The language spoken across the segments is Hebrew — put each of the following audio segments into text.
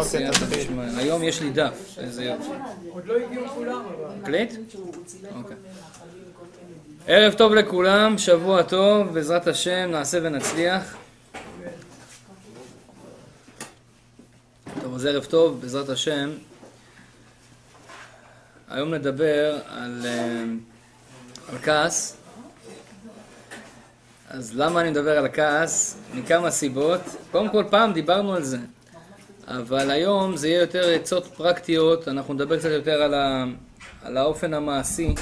בסייעתא דשמיא. היום יש לי דף, איזה יופי. עוד לא הגיעו כולם אבל. מקליט? אוקיי. ערב טוב לכולם, שבוע טוב, בעזרת השם נעשה ונצליח. טוב, אז ערב טוב, בעזרת השם. היום נדבר על, אה, על כעס. אז למה אני מדבר על הכעס? מכמה סיבות. קודם כל, פעם דיברנו על זה, אבל היום זה יהיה יותר עצות פרקטיות, אנחנו נדבר קצת יותר על, ה, על האופן המעשי,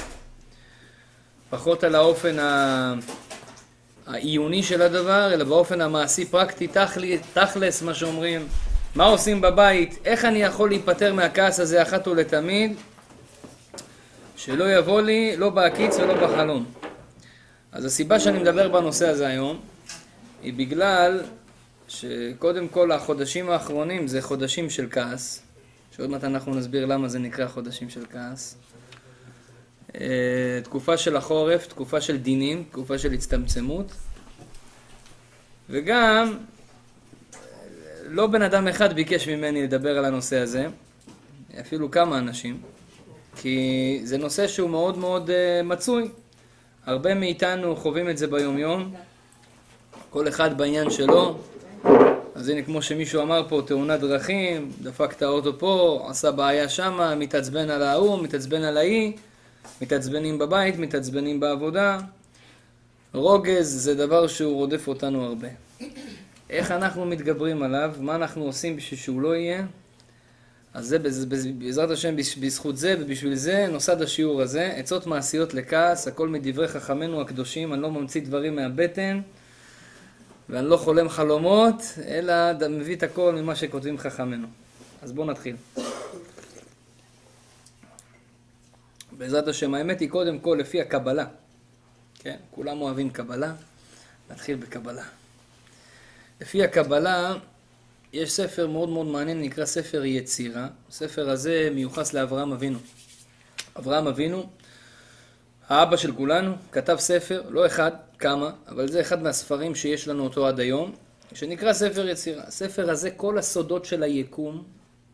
פחות על האופן ה, העיוני של הדבר, אלא באופן המעשי פרקטי, תכלי, תכלס, מה שאומרים, מה עושים בבית, איך אני יכול להיפטר מהכעס הזה אחת ולתמיד, שלא יבוא לי לא בעקיץ ולא בחלום. אז הסיבה שאני מדבר בנושא הזה היום, היא בגלל שקודם כל החודשים האחרונים זה חודשים של כעס, שעוד מעט אנחנו נסביר למה זה נקרא חודשים של כעס. אה, תקופה של החורף, תקופה של דינים, תקופה של הצטמצמות, וגם לא בן אדם אחד ביקש ממני לדבר על הנושא הזה, אפילו כמה אנשים, כי זה נושא שהוא מאוד מאוד uh, מצוי. הרבה מאיתנו חווים את זה ביומיום, כל אחד בעניין שלו. אז הנה, כמו שמישהו אמר פה, תאונת דרכים, דפק את האוטו פה, עשה בעיה שמה, מתעצבן על ההוא, מתעצבן על ההיא, מתעצבנים בבית, מתעצבנים בעבודה. רוגז זה דבר שהוא רודף אותנו הרבה. איך אנחנו מתגברים עליו, מה אנחנו עושים בשביל שהוא לא יהיה, אז זה בעזרת השם בזכות זה ובשביל זה נוסד השיעור הזה, עצות מעשיות לכעס, הכל מדברי חכמינו הקדושים, אני לא ממציא דברים מהבטן ואני לא חולם חלומות, אלא מביא את הכל ממה שכותבים חכמינו. אז בואו נתחיל. בעזרת השם, האמת היא קודם כל לפי הקבלה. כן, כולם אוהבים קבלה, נתחיל בקבלה. לפי הקבלה, יש ספר מאוד מאוד מעניין, נקרא ספר יצירה. הספר הזה מיוחס לאברהם אבינו. אברהם אבינו, האבא של כולנו, כתב ספר, לא אחד, כמה, אבל זה אחד מהספרים שיש לנו אותו עד היום, שנקרא ספר יצירה. הספר הזה, כל הסודות של היקום,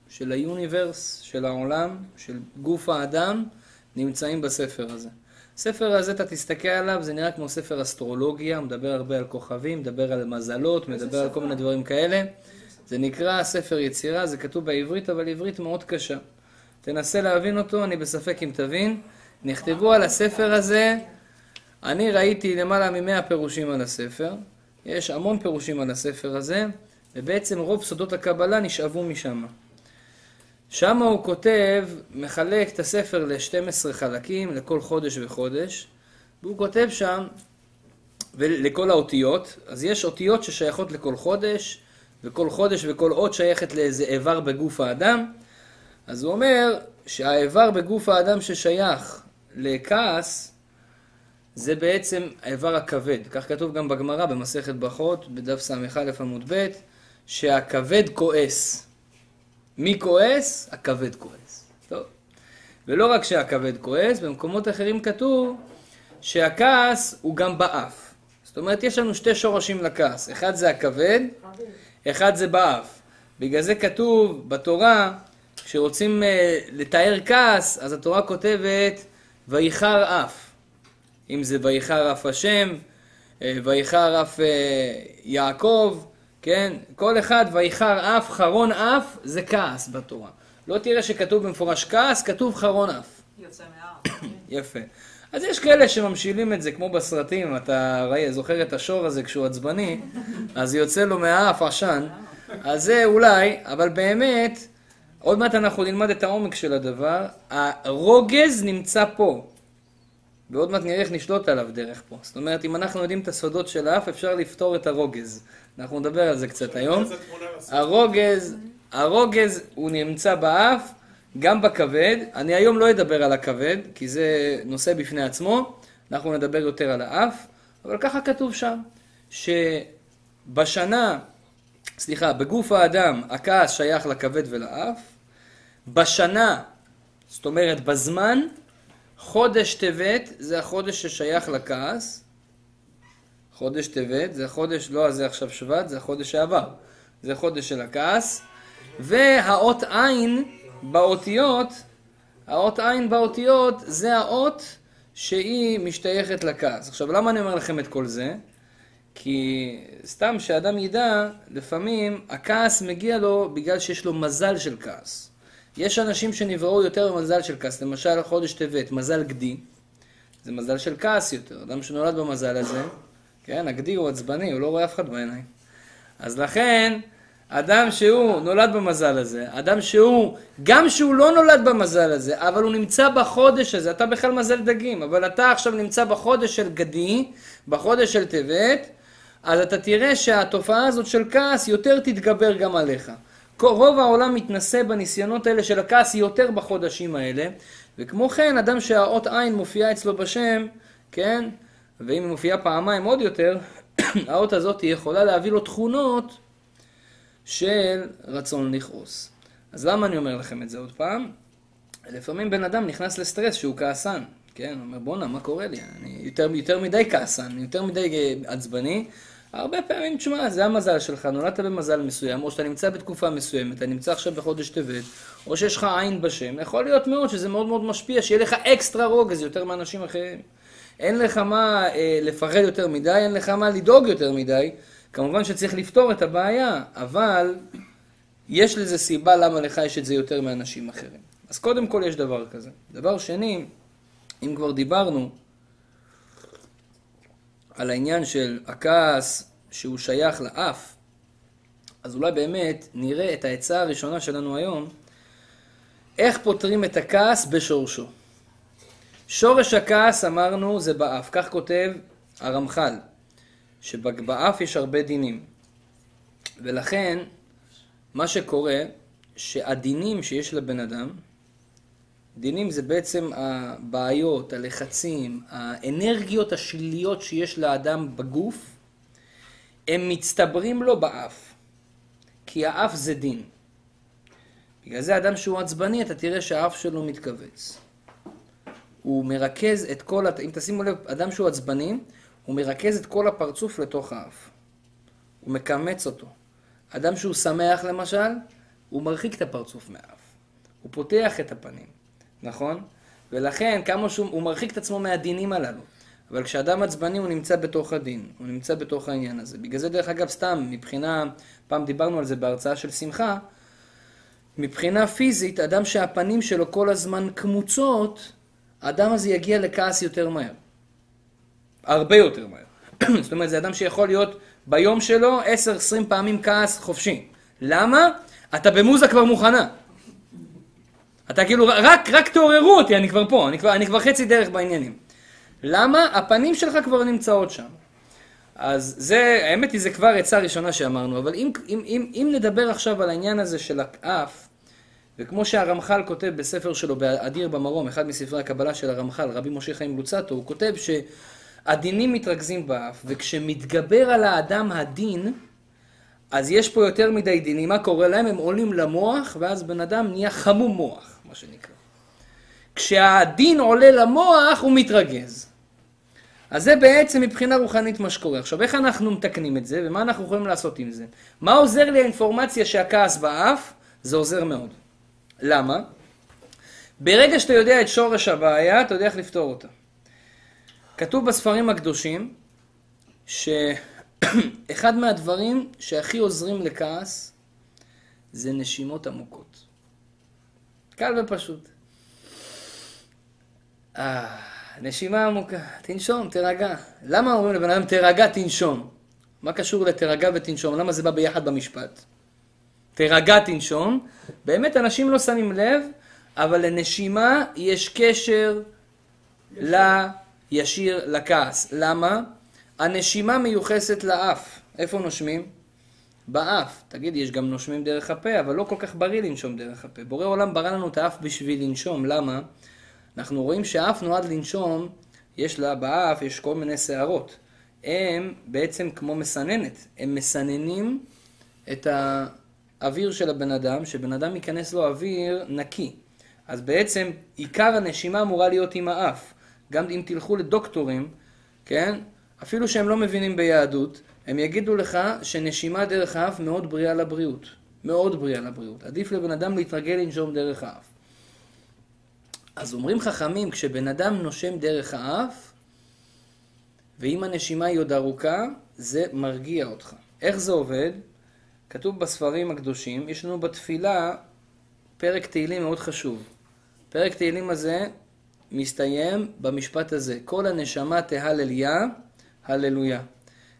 של היוניברס, של העולם, של גוף האדם, נמצאים בספר הזה. הספר הזה, אתה תסתכל עליו, זה נראה כמו ספר אסטרולוגיה, מדבר הרבה על כוכבים, מדבר על מזלות, מדבר על כל מיני דברים כאלה. זה נקרא ספר יצירה, זה כתוב בעברית, אבל עברית מאוד קשה. תנסה להבין אותו, אני בספק אם תבין. נכתבו על הספר הזה, אני ראיתי למעלה ממאה פירושים על הספר, יש המון פירושים על הספר הזה, ובעצם רוב סודות הקבלה נשאבו משם. שם הוא כותב, מחלק את הספר ל-12 חלקים, לכל חודש וחודש, והוא כותב שם, ולכל האותיות, אז יש אותיות ששייכות לכל חודש, וכל חודש וכל אות שייכת לאיזה איבר בגוף האדם. אז הוא אומר שהאיבר בגוף האדם ששייך לכעס, זה בעצם האיבר הכבד. כך כתוב גם בגמרא במסכת ברכות, בדף ס"א עמוד ב', שהכבד כועס. מי כועס? הכבד כועס. טוב. ולא רק שהכבד כועס, במקומות אחרים כתוב שהכעס הוא גם באף. זאת אומרת, יש לנו שתי שורשים לכעס. אחד זה הכבד, אחד זה באף. בגלל זה כתוב בתורה, כשרוצים uh, לתאר כעס, אז התורה כותבת ויחר אף. אם זה ויחר אף השם, uh, ויחר אף uh, יעקב, כן? כל אחד ויחר אף, חרון אף, זה כעס בתורה. לא תראה שכתוב במפורש כעס, כתוב חרון אף. יוצא מהאף. יפה. אז יש כאלה שממשילים את זה, כמו בסרטים, אתה ראי, זוכר את השור הזה כשהוא עצבני, אז יוצא לו מהאף עשן, אז זה אולי, אבל באמת, עוד מעט אנחנו נלמד את העומק של הדבר, הרוגז נמצא פה, ועוד מעט נראה איך נשלוט עליו דרך פה. זאת אומרת, אם אנחנו יודעים את הסודות של האף, אפשר לפתור את הרוגז. אנחנו נדבר על זה קצת היום. הרוגז, הרוגז הוא נמצא באף, גם בכבד, אני היום לא אדבר על הכבד, כי זה נושא בפני עצמו, אנחנו נדבר יותר על האף, אבל ככה כתוב שם, שבשנה, סליחה, בגוף האדם הכעס שייך לכבד ולאף, בשנה, זאת אומרת בזמן, חודש טבת זה החודש ששייך לכעס, חודש טבת זה החודש, לא זה עכשיו שבט, זה החודש שעבר, זה חודש של הכעס, והאות עין באותיות, האות עין באותיות זה האות שהיא משתייכת לכעס. עכשיו, למה אני אומר לכם את כל זה? כי סתם שאדם ידע, לפעמים הכעס מגיע לו בגלל שיש לו מזל של כעס. יש אנשים שנבראו יותר במזל של כעס, למשל חודש טבת, מזל גדי, זה מזל של כעס יותר. אדם שנולד במזל הזה, כן, הגדי הוא עצבני, הוא לא רואה אף אחד בעיניים. אז לכן, אדם שהוא נולד במזל הזה, אדם שהוא, גם שהוא לא נולד במזל הזה, אבל הוא נמצא בחודש הזה, אתה בכלל מזל דגים, אבל אתה עכשיו נמצא בחודש של גדי, בחודש של טבת, אז אתה תראה שהתופעה הזאת של כעס יותר תתגבר גם עליך. רוב העולם מתנשא בניסיונות האלה של הכעס יותר בחודשים האלה, וכמו כן, אדם שהאות עין מופיעה אצלו בשם, כן, ואם היא מופיעה פעמיים עוד יותר, האות הזאת יכולה להביא לו תכונות של רצון לכעוס. אז למה אני אומר לכם את זה עוד פעם? לפעמים בן אדם נכנס לסטרס שהוא כעסן, כן? הוא אומר בואנה, מה קורה לי? אני יותר, יותר מדי כעסן, אני יותר מדי אה, עצבני. הרבה פעמים, תשמע, זה המזל שלך, נולדת במזל מסוים, או שאתה נמצא בתקופה מסוימת, אתה נמצא עכשיו בחודש טבת, או שיש לך עין בשם, יכול להיות מאוד שזה מאוד מאוד משפיע, שיהיה לך אקסטרה רוגז יותר מאנשים אחרים. אין לך מה אה, לפחד יותר מדי, אין לך מה לדאוג יותר מדי. כמובן שצריך לפתור את הבעיה, אבל יש לזה סיבה למה לך יש את זה יותר מאנשים אחרים. אז קודם כל יש דבר כזה. דבר שני, אם כבר דיברנו על העניין של הכעס שהוא שייך לאף, אז אולי באמת נראה את העצה הראשונה שלנו היום, איך פותרים את הכעס בשורשו. שורש הכעס, אמרנו, זה באף. כך כותב הרמח"ל, שבאף יש הרבה דינים. ולכן, מה שקורה, שהדינים שיש לבן אדם, דינים זה בעצם הבעיות, הלחצים, האנרגיות השליליות שיש לאדם בגוף, הם מצטברים לו באף. כי האף זה דין. בגלל זה אדם שהוא עצבני, אתה תראה שהאף שלו מתכווץ. הוא מרכז את כל, אם תשימו לב, אדם שהוא עצבני, הוא מרכז את כל הפרצוף לתוך האף. הוא מקמץ אותו. אדם שהוא שמח למשל, הוא מרחיק את הפרצוף מהאף. הוא פותח את הפנים, נכון? ולכן, כמה שהוא, הוא מרחיק את עצמו מהדינים הללו. אבל כשאדם עצבני הוא נמצא בתוך הדין, הוא נמצא בתוך העניין הזה. בגלל זה דרך אגב סתם, מבחינה, פעם דיברנו על זה בהרצאה של שמחה, מבחינה פיזית, אדם שהפנים שלו כל הזמן קמוצות, האדם הזה יגיע לכעס יותר מהר. הרבה יותר מהר. זאת אומרת, זה אדם שיכול להיות ביום שלו 10-20 פעמים כעס חופשי. למה? אתה במוזה כבר מוכנה. אתה כאילו, רק, רק תעוררו אותי, אני כבר פה, אני כבר, אני כבר חצי דרך בעניינים. למה? הפנים שלך כבר נמצאות שם. אז זה, האמת היא, זה כבר עצה ראשונה שאמרנו, אבל אם, אם, אם, אם נדבר עכשיו על העניין הזה של האף, וכמו שהרמח"ל כותב בספר שלו, באדיר במרום, אחד מספרי הקבלה של הרמח"ל, רבי משה חיים לוצטו, הוא כותב שהדינים מתרכזים באף, וכשמתגבר על האדם הדין, אז יש פה יותר מדי דינים, מה קורה להם? הם עולים למוח, ואז בן אדם נהיה חמום מוח, מה שנקרא. כשהדין עולה למוח, הוא מתרגז. אז זה בעצם מבחינה רוחנית מה שקורה. עכשיו, איך אנחנו מתקנים את זה, ומה אנחנו יכולים לעשות עם זה? מה עוזר לי האינפורמציה שהכעס באף? זה עוזר מאוד. למה? ברגע שאתה יודע את שורש הבעיה, אתה יודע איך לפתור אותה. כתוב בספרים הקדושים, שאחד מהדברים שהכי עוזרים לכעס, זה נשימות עמוקות. קל ופשוט. אה, נשימה עמוקה, תנשום, תירגע. למה אומרים לבן אדם תירגע, תנשום? מה קשור לתירגע ותנשום? למה זה בא ביחד במשפט? תירגע, תנשום. באמת אנשים לא שמים לב, אבל לנשימה יש קשר לישיר לכעס. למה? הנשימה מיוחסת לאף. איפה נושמים? באף. תגיד, יש גם נושמים דרך הפה, אבל לא כל כך בריא לנשום דרך הפה. בורא עולם ברא לנו את האף בשביל לנשום. למה? אנחנו רואים שהאף נועד לנשום, יש לה באף, יש כל מיני שערות. הם בעצם כמו מסננת. הם מסננים את ה... אוויר של הבן אדם, שבן אדם ייכנס לו אוויר נקי. אז בעצם עיקר הנשימה אמורה להיות עם האף. גם אם תלכו לדוקטורים, כן? אפילו שהם לא מבינים ביהדות, הם יגידו לך שנשימה דרך האף מאוד בריאה לבריאות. מאוד בריאה לבריאות. עדיף לבן אדם להתרגל לנשום דרך האף. אז אומרים חכמים, כשבן אדם נושם דרך האף, ואם הנשימה היא עוד ארוכה, זה מרגיע אותך. איך זה עובד? כתוב בספרים הקדושים, יש לנו בתפילה פרק תהילים מאוד חשוב. פרק תהילים הזה מסתיים במשפט הזה, כל הנשמה תהלליה, הללויה.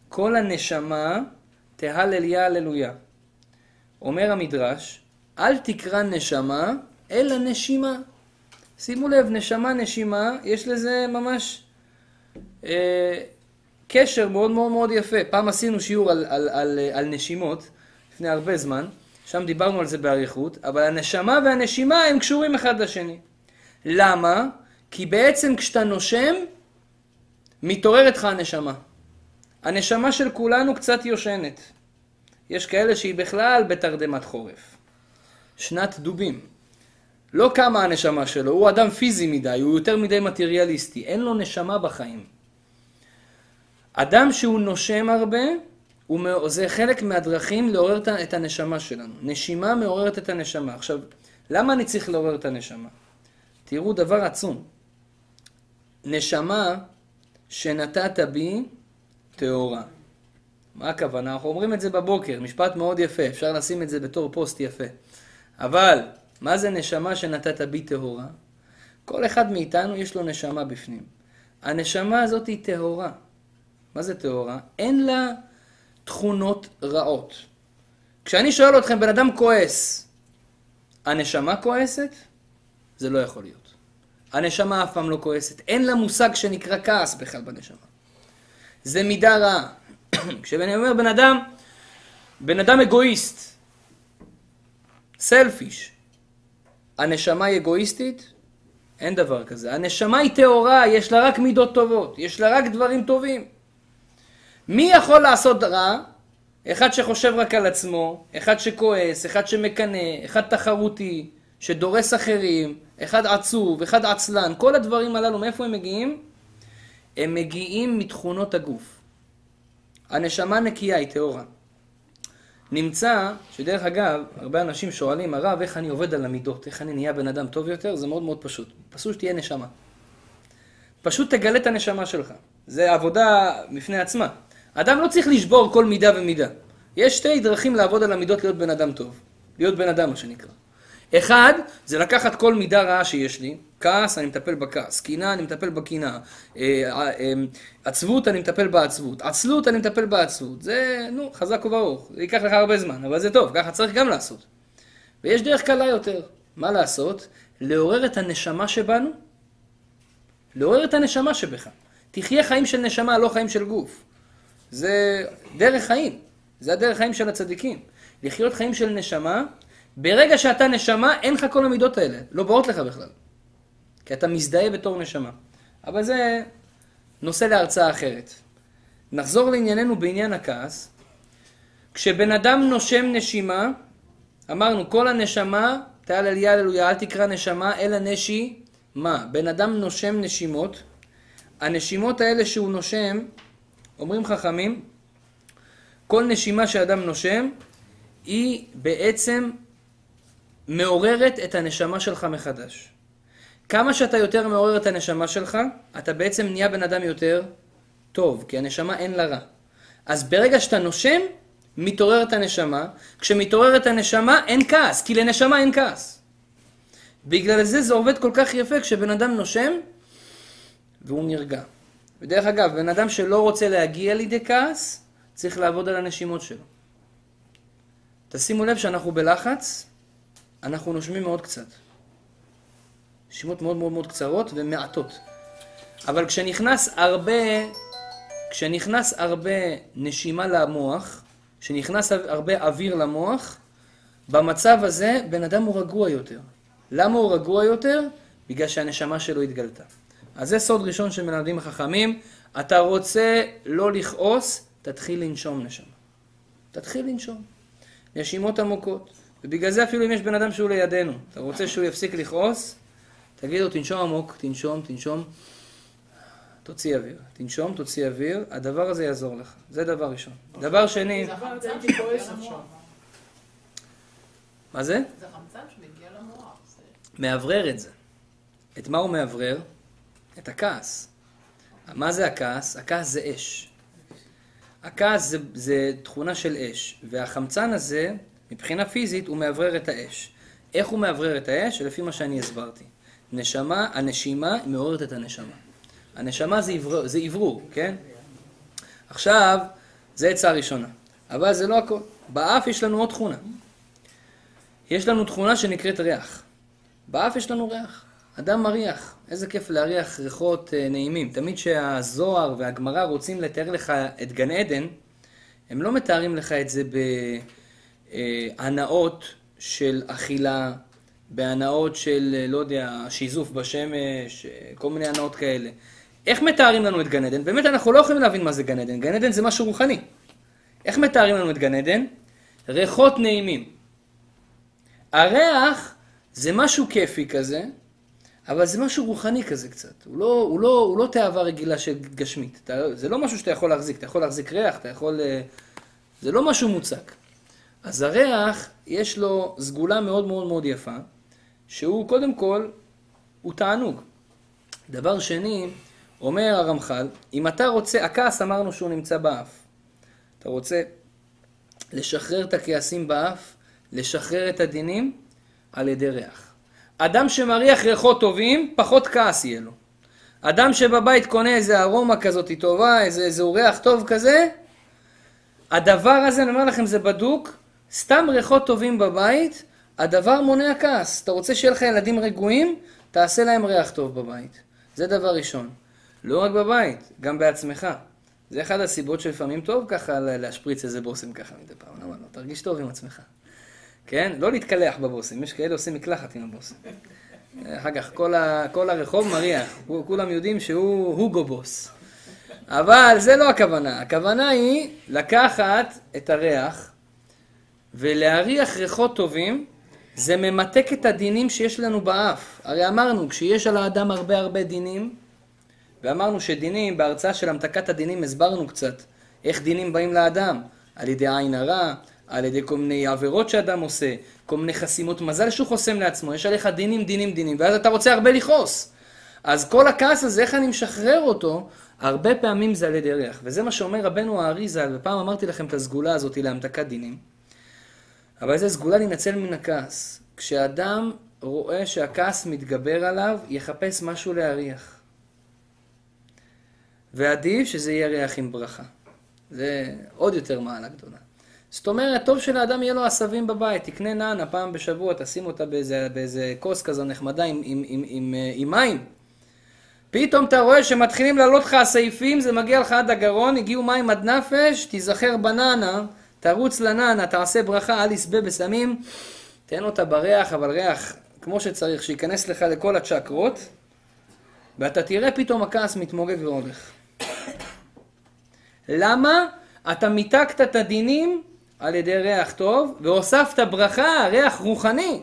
כל הנשמה תהלליה, הללויה. אומר המדרש, אל תקרא נשמה, אלא נשימה. שימו לב, נשמה, נשימה, יש לזה ממש אה, קשר מאוד מאוד מאוד יפה. פעם עשינו שיעור על, על, על, על נשימות, לפני הרבה זמן, שם דיברנו על זה באריכות, אבל הנשמה והנשימה הם קשורים אחד לשני. למה? כי בעצם כשאתה נושם, מתעוררת לך הנשמה. הנשמה של כולנו קצת יושנת. יש כאלה שהיא בכלל בתרדמת חורף. שנת דובים. לא קמה הנשמה שלו, הוא אדם פיזי מדי, הוא יותר מדי מטריאליסטי, אין לו נשמה בחיים. אדם שהוא נושם הרבה, זה חלק מהדרכים לעורר את הנשמה שלנו. נשימה מעוררת את הנשמה. עכשיו, למה אני צריך לעורר את הנשמה? תראו דבר עצום. נשמה שנתת בי טהורה. מה הכוונה? אנחנו אומרים את זה בבוקר, משפט מאוד יפה, אפשר לשים את זה בתור פוסט יפה. אבל, מה זה נשמה שנתת בי טהורה? כל אחד מאיתנו יש לו נשמה בפנים. הנשמה הזאת היא טהורה. מה זה טהורה? אין לה תכונות רעות. כשאני שואל אתכם, בן אדם כועס, הנשמה כועסת? זה לא יכול להיות. הנשמה אף פעם לא כועסת. אין לה מושג שנקרא כעס בכלל בנשמה. זה מידה רעה. כשאני אומר בן אדם, בן אדם אגואיסט, סלפיש, הנשמה היא אגואיסטית? אין דבר כזה. הנשמה היא טהורה, יש לה רק מידות טובות, יש לה רק דברים טובים. מי יכול לעשות רע? אחד שחושב רק על עצמו, אחד שכועס, אחד שמקנא, אחד תחרותי, שדורס אחרים, אחד עצוב, אחד עצלן, כל הדברים הללו, מאיפה הם מגיעים? הם מגיעים מתכונות הגוף. הנשמה נקייה היא טהורה. נמצא, שדרך אגב, הרבה אנשים שואלים, הרב, איך אני עובד על המידות, איך אני נהיה בן אדם טוב יותר? זה מאוד מאוד פשוט. פשוט שתהיה נשמה. פשוט תגלה את הנשמה שלך. זה עבודה בפני עצמה. אדם לא צריך לשבור כל מידה ומידה. יש שתי דרכים לעבוד על המידות להיות בן אדם טוב. להיות בן אדם, מה שנקרא. אחד, זה לקחת כל מידה רעה שיש לי, כעס, אני מטפל בכעס, קינה, אני מטפל בקינה, אה, אה, אה, עצבות, אני מטפל בעצבות, עצלות, אני מטפל בעצבות. זה, נו, חזק וברוך, זה ייקח לך הרבה זמן, אבל זה טוב, ככה צריך גם לעשות. ויש דרך קלה יותר, מה לעשות? לעורר את הנשמה שבנו, לעורר את הנשמה שבך. תחיה חיים של נשמה, לא חיים של גוף. זה דרך חיים, זה הדרך חיים של הצדיקים. לחיות חיים של נשמה, ברגע שאתה נשמה, אין לך כל המידות האלה, לא באות לך בכלל. כי אתה מזדהה בתור נשמה. אבל זה נושא להרצאה אחרת. נחזור לענייננו בעניין הכעס. כשבן אדם נושם נשימה, אמרנו, כל הנשמה, תעל עלייה הללויה, אל תקרא נשמה, אלא נשי מה? בן אדם נושם נשימות. הנשימות האלה שהוא נושם, אומרים חכמים, כל נשימה שאדם נושם, היא בעצם מעוררת את הנשמה שלך מחדש. כמה שאתה יותר מעורר את הנשמה שלך, אתה בעצם נהיה בן אדם יותר טוב, כי הנשמה אין לה רע. אז ברגע שאתה נושם, מתעוררת הנשמה. כשמתעוררת הנשמה, אין כעס, כי לנשמה אין כעס. בגלל זה זה עובד כל כך יפה כשבן אדם נושם והוא נרגע. ודרך אגב, בן אדם שלא רוצה להגיע לידי כעס, צריך לעבוד על הנשימות שלו. תשימו לב שאנחנו בלחץ, אנחנו נושמים מאוד קצת. נשימות מאוד מאוד מאוד קצרות ומעטות. אבל כשנכנס הרבה, כשנכנס הרבה נשימה למוח, כשנכנס הרבה אוויר למוח, במצב הזה בן אדם הוא רגוע יותר. למה הוא רגוע יותר? בגלל שהנשמה שלו התגלתה. אז זה סוד ראשון שמלמדים החכמים, אתה רוצה לא לכעוס, תתחיל לנשום נשמה. תתחיל לנשום. נשימות עמוקות. ובגלל זה אפילו אם יש בן אדם שהוא לידינו, אתה רוצה שהוא יפסיק לכעוס, תגיד לו תנשום עמוק, תנשום, תנשום, תוציא אוויר. תנשום, תוציא אוויר, הדבר הזה יעזור לך. זה דבר ראשון. דבר שני... מה זה? זה חמצן שמגיע למוח. מאוורר את זה. את מה הוא מאוורר? את הכעס. מה זה הכעס? הכעס זה אש. הכעס זה, זה תכונה של אש, והחמצן הזה, מבחינה פיזית, הוא מאוורר את האש. איך הוא מאוורר את האש? לפי מה שאני הסברתי. נשמה, הנשימה מעוררת את הנשמה. הנשמה זה, עבר, עברור, כן? עכשיו, זה עצה ראשונה. אבל זה לא הכל. באף יש לנו עוד תכונה. יש לנו תכונה שנקראת ריח. באף יש לנו ריח. אדם מריח. איזה כיף להריח ריחות אה, נעימים. תמיד שהזוהר והגמרא רוצים לתאר לך את גן עדן, הם לא מתארים לך את זה בהנאות של אכילה, בהנאות של, אה, לא יודע, שיזוף בשמש, אה, כל מיני הנאות כאלה. איך מתארים לנו את גן עדן? באמת אנחנו לא יכולים להבין מה זה גן עדן. גן עדן זה משהו רוחני. איך מתארים לנו את גן עדן? ריחות נעימים. הריח זה משהו כיפי כזה, אבל זה משהו רוחני כזה קצת. הוא לא, הוא לא, הוא לא תאווה רגילה של גשמית. אתה, זה לא משהו שאתה יכול להחזיק. אתה יכול להחזיק ריח, אתה יכול... אה, זה לא משהו מוצק. אז הריח, יש לו סגולה מאוד מאוד מאוד יפה, שהוא קודם כל, הוא תענוג. דבר שני, אומר הרמח"ל, אם אתה רוצה, הכעס אמרנו שהוא נמצא באף. אתה רוצה לשחרר את הכעסים באף, לשחרר את הדינים על ידי ריח. אדם שמריח ריחות טובים, פחות כעס יהיה לו. אדם שבבית קונה איזה ארומה כזאת טובה, איזה, איזה ריח טוב כזה, הדבר הזה, אני אומר לכם, זה בדוק, סתם ריחות טובים בבית, הדבר מונע כעס. אתה רוצה שיהיה לך ילדים רגועים, תעשה להם ריח טוב בבית. זה דבר ראשון. לא רק בבית, גם בעצמך. זה אחד הסיבות שלפעמים טוב ככה להשפריץ איזה בושם ככה מדי פעם. למה לא? תרגיש טוב עם עצמך. כן? לא להתקלח בבושם, יש כאלה עושים מקלחת עם הבושם. אחר כך כל, ה, כל הרחוב מריח, כולם יודעים שהוא הוגו בוס. אבל זה לא הכוונה, הכוונה היא לקחת את הריח ולהריח ריחות טובים, זה ממתק את הדינים שיש לנו באף. הרי אמרנו, כשיש על האדם הרבה הרבה דינים, ואמרנו שדינים, בהרצאה של המתקת הדינים הסברנו קצת איך דינים באים לאדם, על ידי עין הרע, על ידי כל מיני עבירות שאדם עושה, כל מיני חסימות מזל שהוא חוסם לעצמו, יש עליך דינים, דינים, דינים, ואז אתה רוצה הרבה לכעוס. אז כל הכעס הזה, איך אני משחרר אותו, הרבה פעמים זה על ידי ריח. וזה מה שאומר רבנו האריז"ל, ופעם אמרתי לכם את הסגולה הזאת להמתקת דינים. אבל זו סגולה להינצל מן הכעס. כשאדם רואה שהכעס מתגבר עליו, יחפש משהו להריח. ועדיף שזה יהיה ריח עם ברכה. זה עוד יותר מעלה גדולה. זאת אומרת, טוב שלאדם יהיה לו עשבים בבית, תקנה נענע פעם בשבוע, תשים אותה באיזה, באיזה כוס כזו נחמדה עם, עם, עם, עם, עם מים. פתאום אתה רואה שמתחילים לעלות לך הסעיפים, זה מגיע לך עד הגרון, הגיעו מים עד נפש, תיזכר בנענה, תרוץ לנענה, תעשה ברכה, אל יסבה בסמים, תן אותה בריח, אבל ריח כמו שצריך, שייכנס לך לכל הצ'קרות, ואתה תראה פתאום הכעס מתמוגג והולך. למה? אתה מיתקת את הדינים על ידי ריח טוב, והוספת ברכה, ריח רוחני.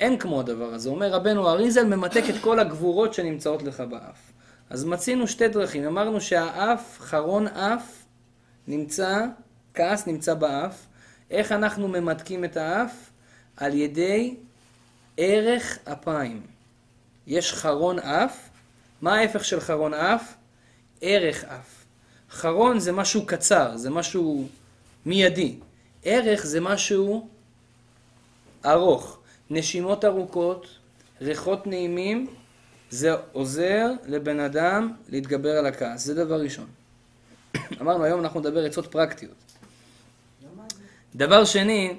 אין כמו הדבר הזה. אומר רבנו אריזל, ממתק את כל הגבורות שנמצאות לך באף. אז מצינו שתי דרכים. אמרנו שהאף, חרון אף, נמצא, כעס נמצא באף. איך אנחנו ממתקים את האף? על ידי ערך אפיים. יש חרון אף. מה ההפך של חרון אף? ערך אף. חרון זה משהו קצר, זה משהו מיידי. ערך זה משהו ארוך. נשימות ארוכות, ריחות נעימים, זה עוזר לבן אדם להתגבר על הכעס. זה דבר ראשון. אמרנו, היום אנחנו נדבר עצות פרקטיות. דבר שני,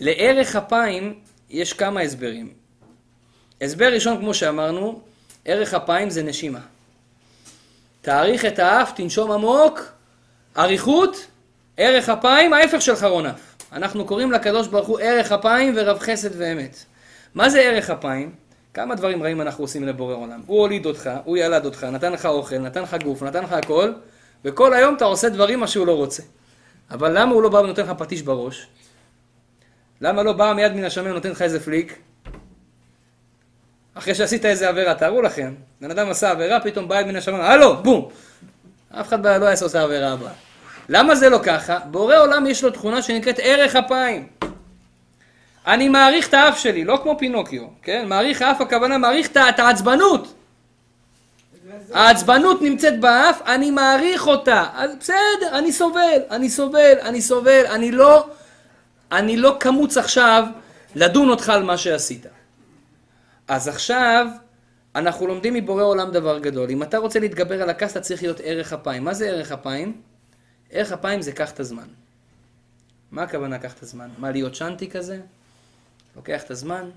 לערך אפיים יש כמה הסברים. הסבר ראשון, כמו שאמרנו, ערך אפיים זה נשימה. תאריך את האף, תנשום עמוק, אריכות, ערך אפיים, ההפך של חרון אף. אנחנו קוראים לקדוש ברוך הוא ערך אפיים ורב חסד ואמת. מה זה ערך אפיים? כמה דברים רעים אנחנו עושים לבורא עולם. הוא הוליד אותך, הוא ילד אותך, נתן לך אוכל, נתן לך גוף, נתן לך הכל, וכל היום אתה עושה דברים מה שהוא לא רוצה. אבל למה הוא לא בא ונותן לך פטיש בראש? למה לא בא מיד מן השמיים ונותן לך איזה פליק? אחרי שעשית איזה עבירה, תארו לכם, בן אדם עשה עבירה, פתאום בא יד מן השמיים, הלו, בום! אף אחד לא יעשה עושה עבירה הבאה. למה זה לא ככה? בורא עולם יש לו תכונה שנקראת ערך אפיים. אני מעריך את האף שלי, לא כמו פינוקיו, כן? מעריך האף הכוונה, מעריך את העצבנות. העצבנות נמצאת באף, אני מעריך אותה. אז בסדר, אני סובל, אני סובל, אני סובל, אני לא, אני לא קמוץ עכשיו לדון אותך על מה שעשית. אז עכשיו אנחנו לומדים מבורא עולם דבר גדול. אם אתה רוצה להתגבר על הכעס, אתה צריך להיות ערך אפיים. מה זה ערך אפיים? ערך אפיים זה קח את הזמן. מה הכוונה קח את הזמן? מה, להיות שנטי כזה? לוקח את הזמן?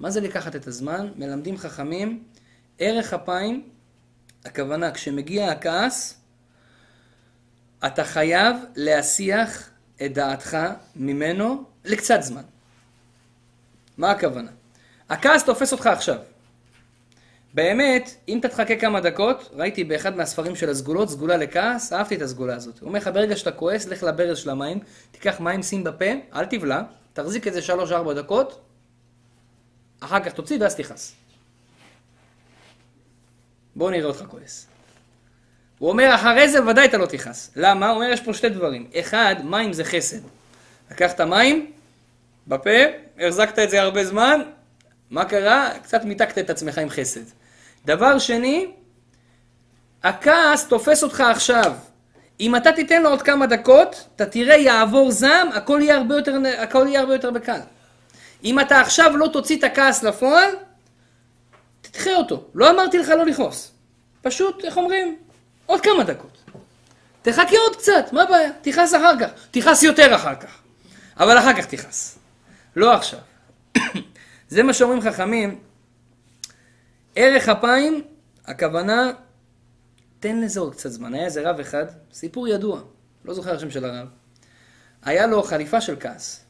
מה זה לקחת את הזמן? מלמדים חכמים, ערך אפיים, הכוונה, כשמגיע הכעס, אתה חייב להסיח את דעתך ממנו לקצת זמן. מה הכוונה? הכעס תופס אותך עכשיו. באמת, אם אתה תחכה כמה דקות, ראיתי באחד מהספרים של הסגולות, סגולה לכעס, אהבתי את הסגולה הזאת. הוא אומר לך, ברגע שאתה כועס, לך לברז של המים, תיקח מים, שים בפה, אל תבלע, תחזיק את זה 3-4 דקות, אחר כך תוציא ואז תכעס. בואו נראה אותך כועס. הוא אומר, אחרי זה ודאי אתה לא תכעס. למה? הוא אומר, יש פה שתי דברים. אחד, מים זה חסד. לקחת מים, בפה, החזקת את זה הרבה זמן, מה קרה? קצת מיתקת את עצמך עם חסד. דבר שני, הכעס תופס אותך עכשיו. אם אתה תיתן לו עוד כמה דקות, אתה תראה יעבור זעם, הכל יהיה הרבה יותר, הכל יהיה הרבה יותר בקל. אם אתה עכשיו לא תוציא את הכעס לפועל, תדחה אותו. לא אמרתי לך לא לכעוס. פשוט, איך אומרים? עוד כמה דקות. תחכה עוד קצת, מה הבעיה? תכעס אחר כך. תכעס יותר אחר כך. אבל אחר כך תכעס. לא עכשיו. זה מה שאומרים חכמים. ערך אפיים, הכוונה, תן לזה עוד קצת זמן. היה איזה רב אחד, סיפור ידוע, לא זוכר השם של הרב. היה לו חליפה של כעס.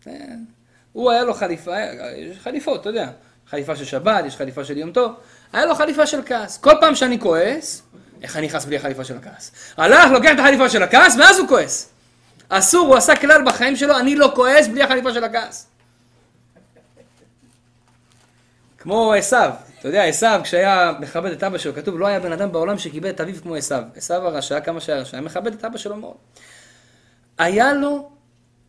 כן. הוא היה לו חליפה, יש חליפות, אתה יודע. חליפה של שבת, יש חליפה של יום טוב. היה לו חליפה של כעס. כל פעם שאני כועס, איך אני נכנס בלי החליפה של הכעס? הלך, לוקח את החליפה של הכעס, ואז הוא כועס. אסור, הוא עשה כלל בחיים שלו, אני לא כועס בלי החליפה של הכעס. כמו עשיו, אתה יודע, עשיו, כשהיה מכבד את אבא שלו, כתוב, לא היה בן אדם בעולם שכיבד את אביו כמו עשיו. עשיו הרשע, כמה שהיה רשע, מכבד את אבא שלו מאוד. היה לו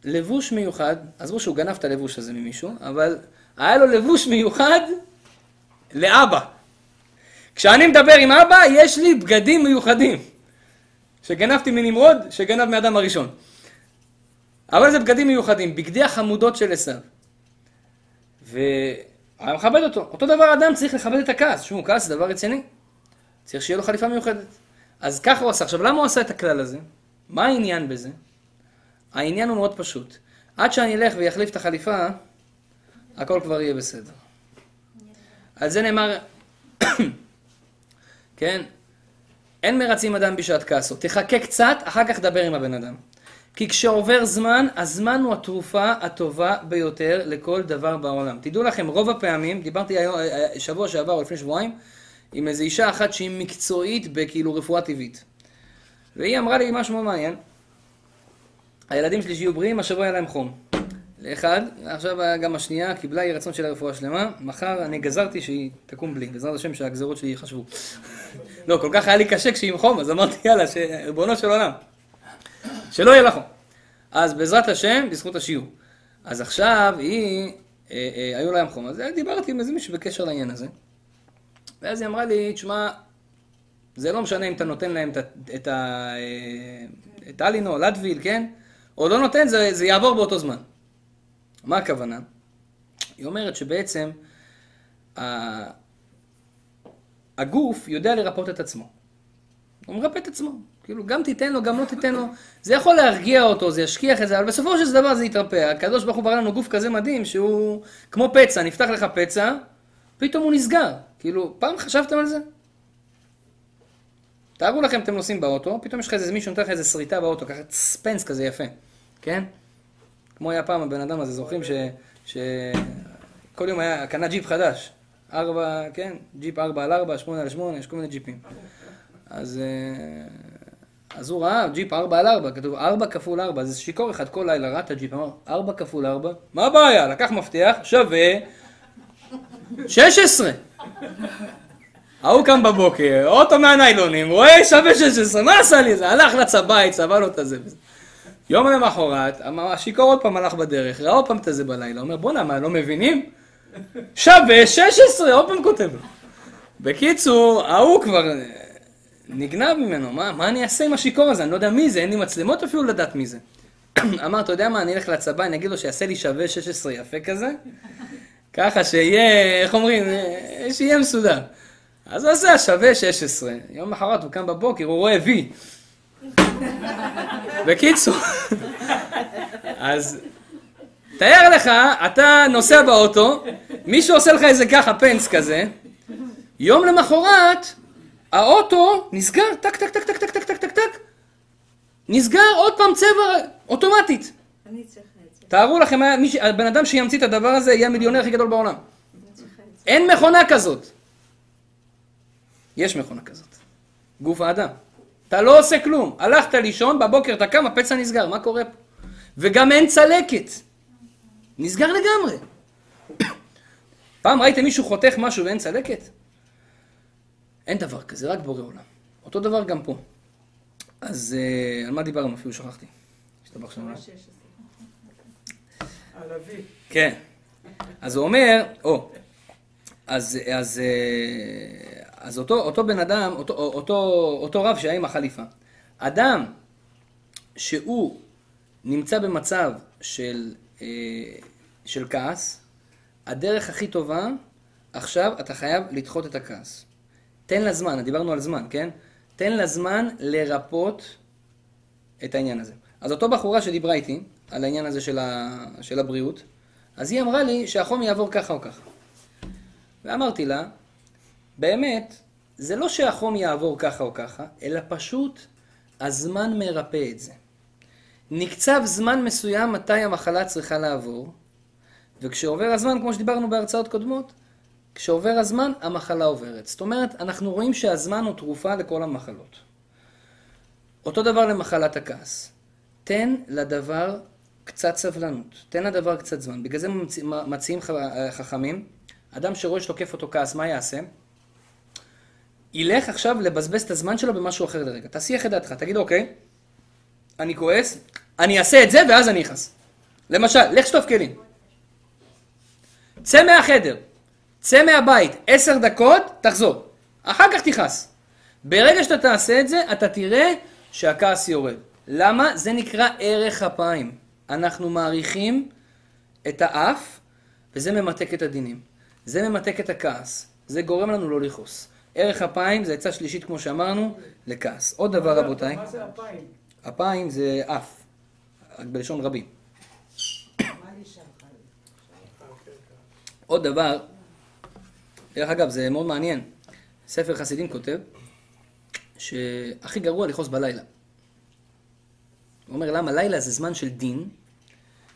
לבוש מיוחד, עזבו שהוא גנב את הלבוש הזה ממישהו, אבל היה לו לבוש מיוחד לאבא. כשאני מדבר עם אבא, יש לי בגדים מיוחדים. שגנבתי מנמרוד, שגנב מאדם הראשון. אבל זה בגדים מיוחדים, בגדי החמודות של עשיו. והיה מכבד אותו. אותו דבר אדם צריך לכבד את הכעס. שוב, כעס זה דבר רציני. צריך שיהיה לו חליפה מיוחדת. אז ככה הוא עשה. עכשיו, למה הוא עשה את הכלל הזה? מה העניין בזה? העניין הוא מאוד פשוט. עד שאני אלך ויחליף את החליפה, הכל כבר יהיה בסדר. על זה נאמר, כן? אין מרצים אדם בשעת כעסו. תחכה קצת, אחר כך דבר עם הבן אדם. כי כשעובר זמן, הזמן הוא התרופה הטובה ביותר לכל דבר בעולם. תדעו לכם, רוב הפעמים, דיברתי היום, שבוע שעבר או לפני שבועיים, עם איזו אישה אחת שהיא מקצועית בכאילו רפואה טבעית. והיא אמרה לי משהו מאוד מעניין. הילדים שלי שיהיו בריאים, השבוע היה להם חום. לאחד, עכשיו גם השנייה קיבלה יהי רצון של הרפואה שלמה, מחר אני גזרתי שהיא תקום בלי, בעזרת השם שהגזרות שלי יחשבו. לא, כל כך היה לי קשה כשהיא עם חום, אז אמרתי יאללה, ריבונו של עולם, שלא יהיה לה חום. אז בעזרת השם, בזכות השיעור. אז עכשיו היא, אה, אה, היו להם חום, אז דיברתי עם איזה מישהו בקשר לעניין הזה. ואז היא אמרה לי, תשמע, זה לא משנה אם אתה נותן להם את ה... את הלינו, לטביל, כן? או לא נותן, זה, זה יעבור באותו זמן. מה הכוונה? היא אומרת שבעצם הגוף יודע לרפות את עצמו. הוא מרפא את עצמו. כאילו, גם תיתן לו, גם לא תיתן לו. זה יכול להרגיע אותו, זה ישכיח את זה, אבל בסופו של דבר זה יתרפא. הקדוש ברוך הוא ברא לנו גוף כזה מדהים, שהוא כמו פצע, נפתח לך פצע, פתאום הוא נסגר. כאילו, פעם חשבתם על זה? תארו לכם, אתם נוסעים באוטו, פתאום יש לך איזה מישהו נותן לך איזה שריטה באוטו, ככה ספנס כזה יפה, כן? כמו היה פעם הבן אדם הזה, זוכרים ש... ש... כל יום היה, קנה ג'יפ חדש. ארבע, כן? ג'יפ ארבע על ארבע, שמונה על שמונה, יש כל מיני ג'יפים. אז, אז הוא ראה ג'יפ ארבע על ארבע, כתוב ארבע כפול ארבע, זה שיכור אחד כל לילה, ראה את הג'יפ, אמר ארבע כפול ארבע, מה הבעיה? לקח מפתח, שווה שש עשרה. ההוא קם בבוקר, אוטו מהניילונים, רואה שווה 16, מה עשה לי זה? הלך לצבא, צבע לו את הזה. יום למחרת, השיכור עוד פעם הלך בדרך, ראה עוד פעם את זה בלילה, אומר, בואנה, מה, לא מבינים? שווה 16, עוד פעם כותב לו. בקיצור, ההוא כבר אה, נגנב ממנו, מה, מה אני אעשה עם השיכור הזה? אני לא יודע מי זה, אין לי מצלמות אפילו לדעת מי זה. אמר, אתה יודע מה, אני אלך לצבא, אני אגיד לו שיעשה לי שווה 16 יפה כזה, ככה שיהיה, איך אומרים, אה, שיהיה מסודר. אז הוא עשה שווה 16. יום אחרת הוא קם בבוקר, הוא רואה וי. בקיצור, אז תאר לך, אתה נוסע באוטו, מישהו עושה לך איזה ככה פנס כזה, יום למחרת, האוטו נסגר, טק טק טק טק טק טק טק טק טק, נסגר עוד פעם צבע אוטומטית. תארו לכם, הבן אדם שימציא את הדבר הזה יהיה המיליונר הכי גדול בעולם. אין מכונה כזאת. יש מכונה כזאת. גוף האדם. אתה לא עושה כלום. הלכת לישון, בבוקר אתה קם, הפצע נסגר, מה קורה פה? וגם אין צלקת. נסגר לגמרי. פעם ראיתם מישהו חותך משהו ואין צלקת? אין דבר כזה, רק בורא עולם. אותו דבר גם פה. אז אה, על מה דיברנו? אפילו שכחתי. השתבח שם. ממש 16. על אבי. כן. אז הוא אומר, או, אז, אז, אה, אז אותו, אותו בן אדם, אותו, אותו, אותו רב שהיה עם החליפה, אדם שהוא נמצא במצב של, אה, של כעס, הדרך הכי טובה, עכשיו אתה חייב לדחות את הכעס. תן לה זמן, דיברנו על זמן, כן? תן לה זמן לרפות את העניין הזה. אז אותו בחורה שדיברה איתי על העניין הזה של, ה, של הבריאות, אז היא אמרה לי שהחום יעבור ככה או ככה. ואמרתי לה, באמת, זה לא שהחום יעבור ככה או ככה, אלא פשוט הזמן מרפא את זה. נקצב זמן מסוים מתי המחלה צריכה לעבור, וכשעובר הזמן, כמו שדיברנו בהרצאות קודמות, כשעובר הזמן, המחלה עוברת. זאת אומרת, אנחנו רואים שהזמן הוא תרופה לכל המחלות. אותו דבר למחלת הכעס. תן לדבר קצת סבלנות, תן לדבר קצת זמן. בגלל זה מצ- מציעים חכמים, אדם שרואה שתוקף אותו כעס, מה יעשה? ילך עכשיו לבזבז את הזמן שלו במשהו אחר לרגע. תסיח את דעתך, תגיד, אוקיי, אני כועס, אני אעשה את זה ואז אני אכעס. למשל, לך שטוף כלים. צא מהחדר, צא מהבית, עשר דקות, תחזור. אחר כך תכעס. ברגע שאתה תעשה את זה, אתה תראה שהכעס יורד. למה? זה נקרא ערך אפיים. אנחנו מעריכים את האף, וזה ממתק את הדינים. זה ממתק את הכעס. זה גורם לנו לא לכעוס. ערך אפיים זה עצה שלישית, כמו שאמרנו, לכעס. עוד דבר, רבותיי, מה זה אפיים? אפיים זה אף, רק בלשון רבים. עוד דבר, דרך אגב, זה מאוד מעניין. ספר חסידים כותב שהכי גרוע לכעוס בלילה. הוא אומר, למה? לילה זה זמן של דין,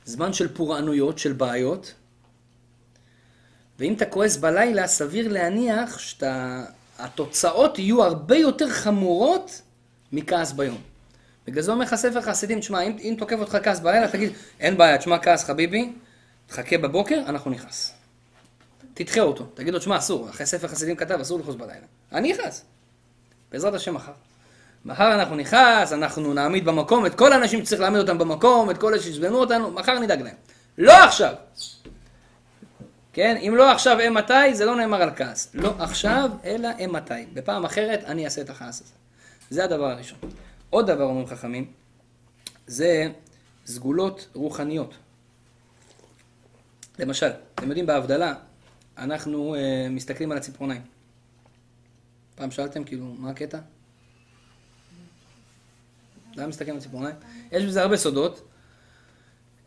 זמן של פורענויות, של בעיות, ואם אתה כועס בלילה, סביר להניח שהתוצאות יהיו הרבה יותר חמורות מכעס ביום. בגלל זה אומר לך ספר חסידים, תשמע, אם, אם תוקף אותך כעס בלילה, תגיד, אין בעיה, תשמע כעס חביבי, תחכה בבוקר, אנחנו נכעס. תדחה אותו, תגיד לו, תשמע, אסור, אחרי ספר חסידים כתב, אסור לכעוס בלילה. אני אכעס. בעזרת השם מחר. מחר אנחנו נכעס, אנחנו נעמיד במקום את כל האנשים שצריך להעמיד אותם במקום, את כל אלה שעצבנו אותנו, מחר נדאג להם. לא עכשיו. כן, אם לא עכשיו אימתי, זה לא נאמר על כעס. לא עכשיו, אלא אימתי. בפעם אחרת אני אעשה את הכעס הזה. זה הדבר הראשון. עוד דבר אומרים חכמים, זה סגולות רוחניות. למשל, אתם יודעים בהבדלה, אנחנו uh, מסתכלים על הציפורניים. פעם שאלתם כאילו, מה הקטע? למה מסתכלים על הציפורניים? יש בזה הרבה סודות.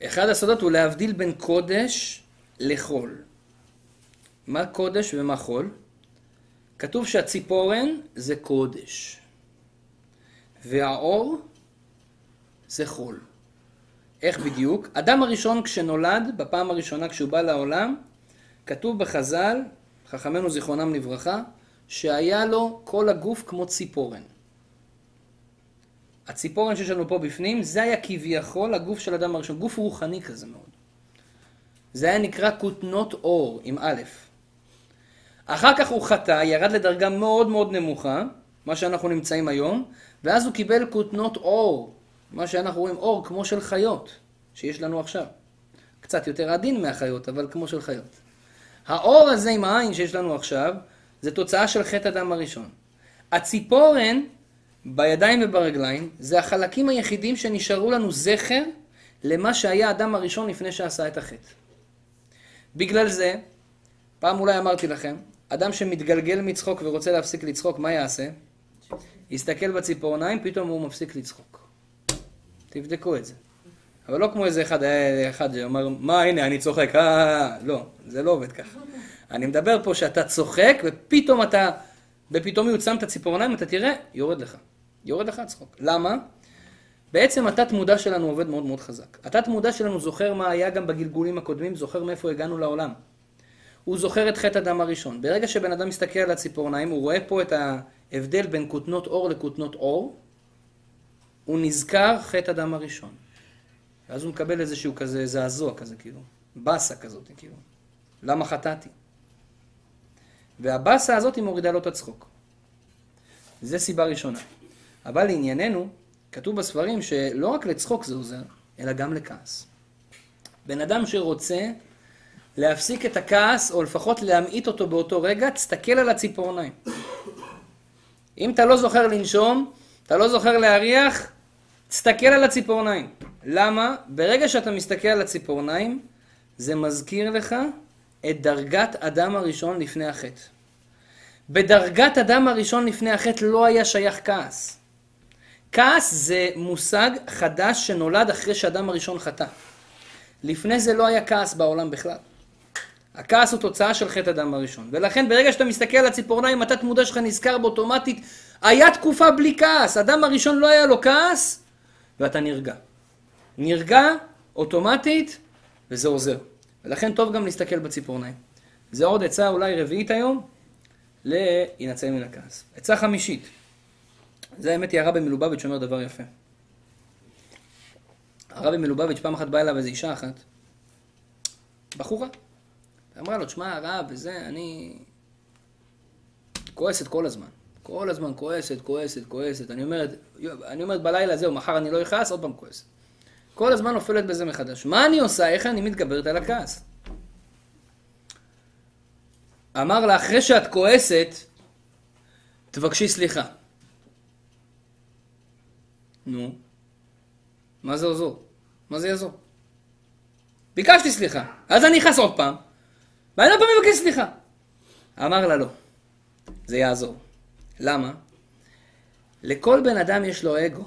אחד הסודות הוא להבדיל בין קודש לחול. מה קודש ומה חול? כתוב שהציפורן זה קודש, והאור זה חול. איך בדיוק? אדם הראשון כשנולד, בפעם הראשונה כשהוא בא לעולם, כתוב בחז"ל, חכמינו זיכרונם לברכה, שהיה לו כל הגוף כמו ציפורן. הציפורן שיש לנו פה בפנים, זה היה כביכול הגוף של אדם הראשון, גוף רוחני כזה מאוד. זה היה נקרא כותנות אור, עם א'. אחר כך הוא חטא, ירד לדרגה מאוד מאוד נמוכה, מה שאנחנו נמצאים היום, ואז הוא קיבל כותנות אור, מה שאנחנו רואים אור כמו של חיות, שיש לנו עכשיו. קצת יותר עדין מהחיות, אבל כמו של חיות. האור הזה עם העין שיש לנו עכשיו, זה תוצאה של חטא הדם הראשון. הציפורן בידיים וברגליים, זה החלקים היחידים שנשארו לנו זכר למה שהיה האדם הראשון לפני שעשה את החטא. בגלל זה, פעם אולי אמרתי לכם, אדם שמתגלגל מצחוק ורוצה להפסיק לצחוק, מה יעשה? יסתכל בציפורניים, פתאום הוא מפסיק לצחוק. תבדקו את זה. אבל לא כמו איזה אחד, אה, אחד שאומר, מה הנה אני צוחק, אה, לא, זה לא עובד ככה. אני מדבר פה שאתה צוחק ופתאום אתה, בפתאומיות שם את הציפורניים, אתה תראה, יורד לך. יורד לך הצחוק. למה? בעצם התת מודע שלנו עובד מאוד מאוד חזק. התת מודע שלנו זוכר מה היה גם בגלגולים הקודמים, זוכר מאיפה הגענו לעולם. הוא זוכר את חטא הדם הראשון. ברגע שבן אדם מסתכל על הציפורניים, הוא רואה פה את ההבדל בין כותנות אור לכותנות אור, הוא נזכר חטא הדם הראשון. ואז הוא מקבל איזשהו כזה זעזוע כזה, כאילו, באסה כזאת, כאילו. למה חטאתי? והבאסה הזאת היא מורידה לו את הצחוק. זה סיבה ראשונה. אבל לענייננו, כתוב בספרים שלא רק לצחוק זה עוזר, אלא גם לכעס. בן אדם שרוצה להפסיק את הכעס, או לפחות להמעיט אותו באותו רגע, תסתכל על הציפורניים. אם אתה לא זוכר לנשום, אתה לא זוכר להריח, תסתכל על הציפורניים. למה? ברגע שאתה מסתכל על הציפורניים, זה מזכיר לך את דרגת אדם הראשון לפני החטא. בדרגת אדם הראשון לפני החטא לא היה שייך כעס. כעס זה מושג חדש שנולד אחרי שאדם הראשון חטא. לפני זה לא היה כעס בעולם בכלל. הכעס הוא תוצאה של חטא אדם הראשון. ולכן ברגע שאתה מסתכל על הציפורניים, התת מודע שלך נזכר באוטומטית, היה תקופה בלי כעס. אדם הראשון לא היה לו כעס, ואתה נרגע. נרגע אוטומטית, וזה עוזר. ולכן טוב גם להסתכל בציפורניים. זה עוד עצה אולי רביעית היום, להינצל מן הכעס. עצה חמישית. זה האמת היא הרבי מלובביץ' אומר דבר יפה. הרבי מלובביץ' פעם אחת בא אליו איזו אישה אחת, בחורה. אמרה לו, תשמע הרב וזה, אני כועסת כל הזמן. כל הזמן כועסת, כועסת, כועסת. אני אומרת, אני אומרת בלילה, זהו, מחר אני לא אכעס, עוד פעם כועסת. כל הזמן נופלת בזה מחדש. מה אני עושה? איך אני מתגברת על הכעס? אמר לה, אחרי שאת כועסת, תבקשי סליחה. נו, מה זה עוזר? מה זה יעזור? ביקשתי סליחה, אז אני אכעס עוד פעם, ואני עוד פעם מבקש סליחה. אמר לה לא, זה יעזור. למה? לכל בן אדם יש לו אגו.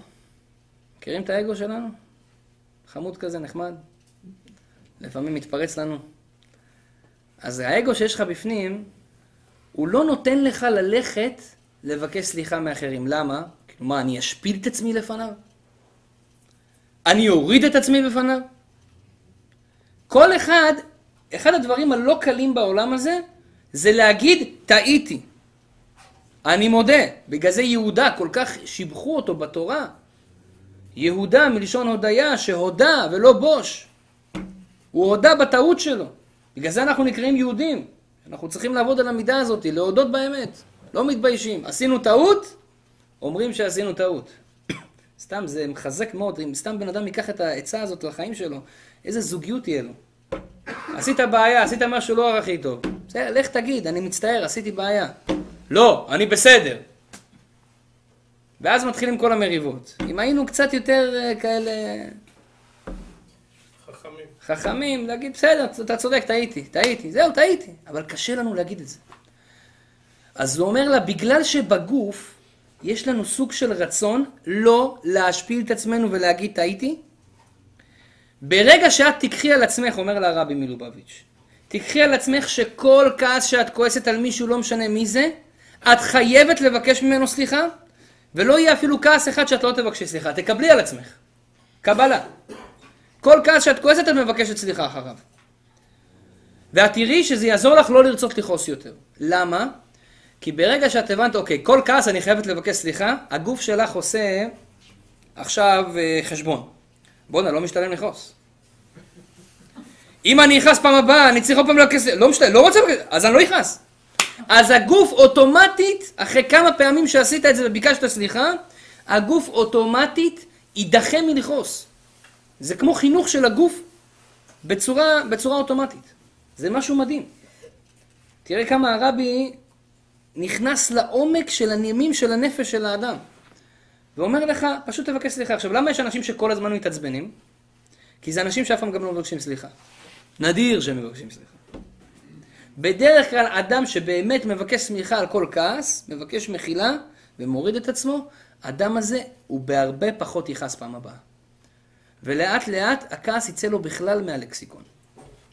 מכירים את האגו שלנו? חמוד כזה, נחמד. לפעמים מתפרץ לנו. אז האגו שיש לך בפנים, הוא לא נותן לך ללכת לבקש סליחה מאחרים. למה? כאילו מה, אני אשפיל את עצמי לפניו? אני אוריד את עצמי בפניו? כל אחד, אחד הדברים הלא קלים בעולם הזה, זה להגיד, טעיתי. אני מודה. בגלל זה יהודה, כל כך שיבחו אותו בתורה. יהודה מלשון הודיה, שהודה ולא בוש. הוא הודה בטעות שלו. בגלל זה אנחנו נקראים יהודים. אנחנו צריכים לעבוד על המידה הזאת, להודות באמת. לא מתביישים. עשינו טעות, אומרים שעשינו טעות. סתם, זה מחזק מאוד. אם סתם בן אדם ייקח את העצה הזאת לחיים שלו, איזה זוגיות תהיה לו. עשית בעיה, עשית משהו לא הכי טוב. בסדר, לך תגיד, אני מצטער, עשיתי בעיה. לא, אני בסדר. ואז מתחילים כל המריבות. אם היינו קצת יותר uh, כאלה... חכמים. חכמים, להגיד, בסדר, אתה צודק, טעיתי, טעיתי, זהו, טעיתי. אבל קשה לנו להגיד את זה. אז הוא אומר לה, בגלל שבגוף יש לנו סוג של רצון לא להשפיל את עצמנו ולהגיד טעיתי, ברגע שאת תיקחי על עצמך, אומר לה הרבי מלובביץ', תיקחי על עצמך שכל כעס שאת כועסת על מישהו, לא משנה מי זה, את חייבת לבקש ממנו סליחה, ולא יהיה אפילו כעס אחד שאת לא תבקשי סליחה, תקבלי על עצמך. קבלה. כל כעס שאת כועסת את מבקשת סליחה אחריו. ואת תראי שזה יעזור לך לא לרצות לכעוס יותר. למה? כי ברגע שאת הבנת, אוקיי, כל כעס אני חייבת לבקש סליחה, הגוף שלך עושה עכשיו אה, חשבון. בואנה, לא משתלם לכעוס. אם אני אכעס פעם הבאה, אני צריך עוד פעם לבקש, לא משתלם, לא רוצה אז אני לא אכעס. אז הגוף אוטומטית, אחרי כמה פעמים שעשית את זה וביקשת סליחה, הגוף אוטומטית יידחה מלכעוס. זה כמו חינוך של הגוף בצורה, בצורה אוטומטית. זה משהו מדהים. תראה כמה הרבי נכנס לעומק של הנימים של הנפש של האדם. ואומר לך, פשוט תבקש סליחה. עכשיו, למה יש אנשים שכל הזמן מתעצבנים? כי זה אנשים שאף פעם גם לא מבקשים סליחה. נדיר שהם מבקשים סליחה. בדרך כלל אדם שבאמת מבקש סמיכה על כל כעס, מבקש מחילה ומוריד את עצמו, אדם הזה הוא בהרבה פחות יכעס פעם הבאה. ולאט לאט הכעס יצא לו בכלל מהלקסיקון.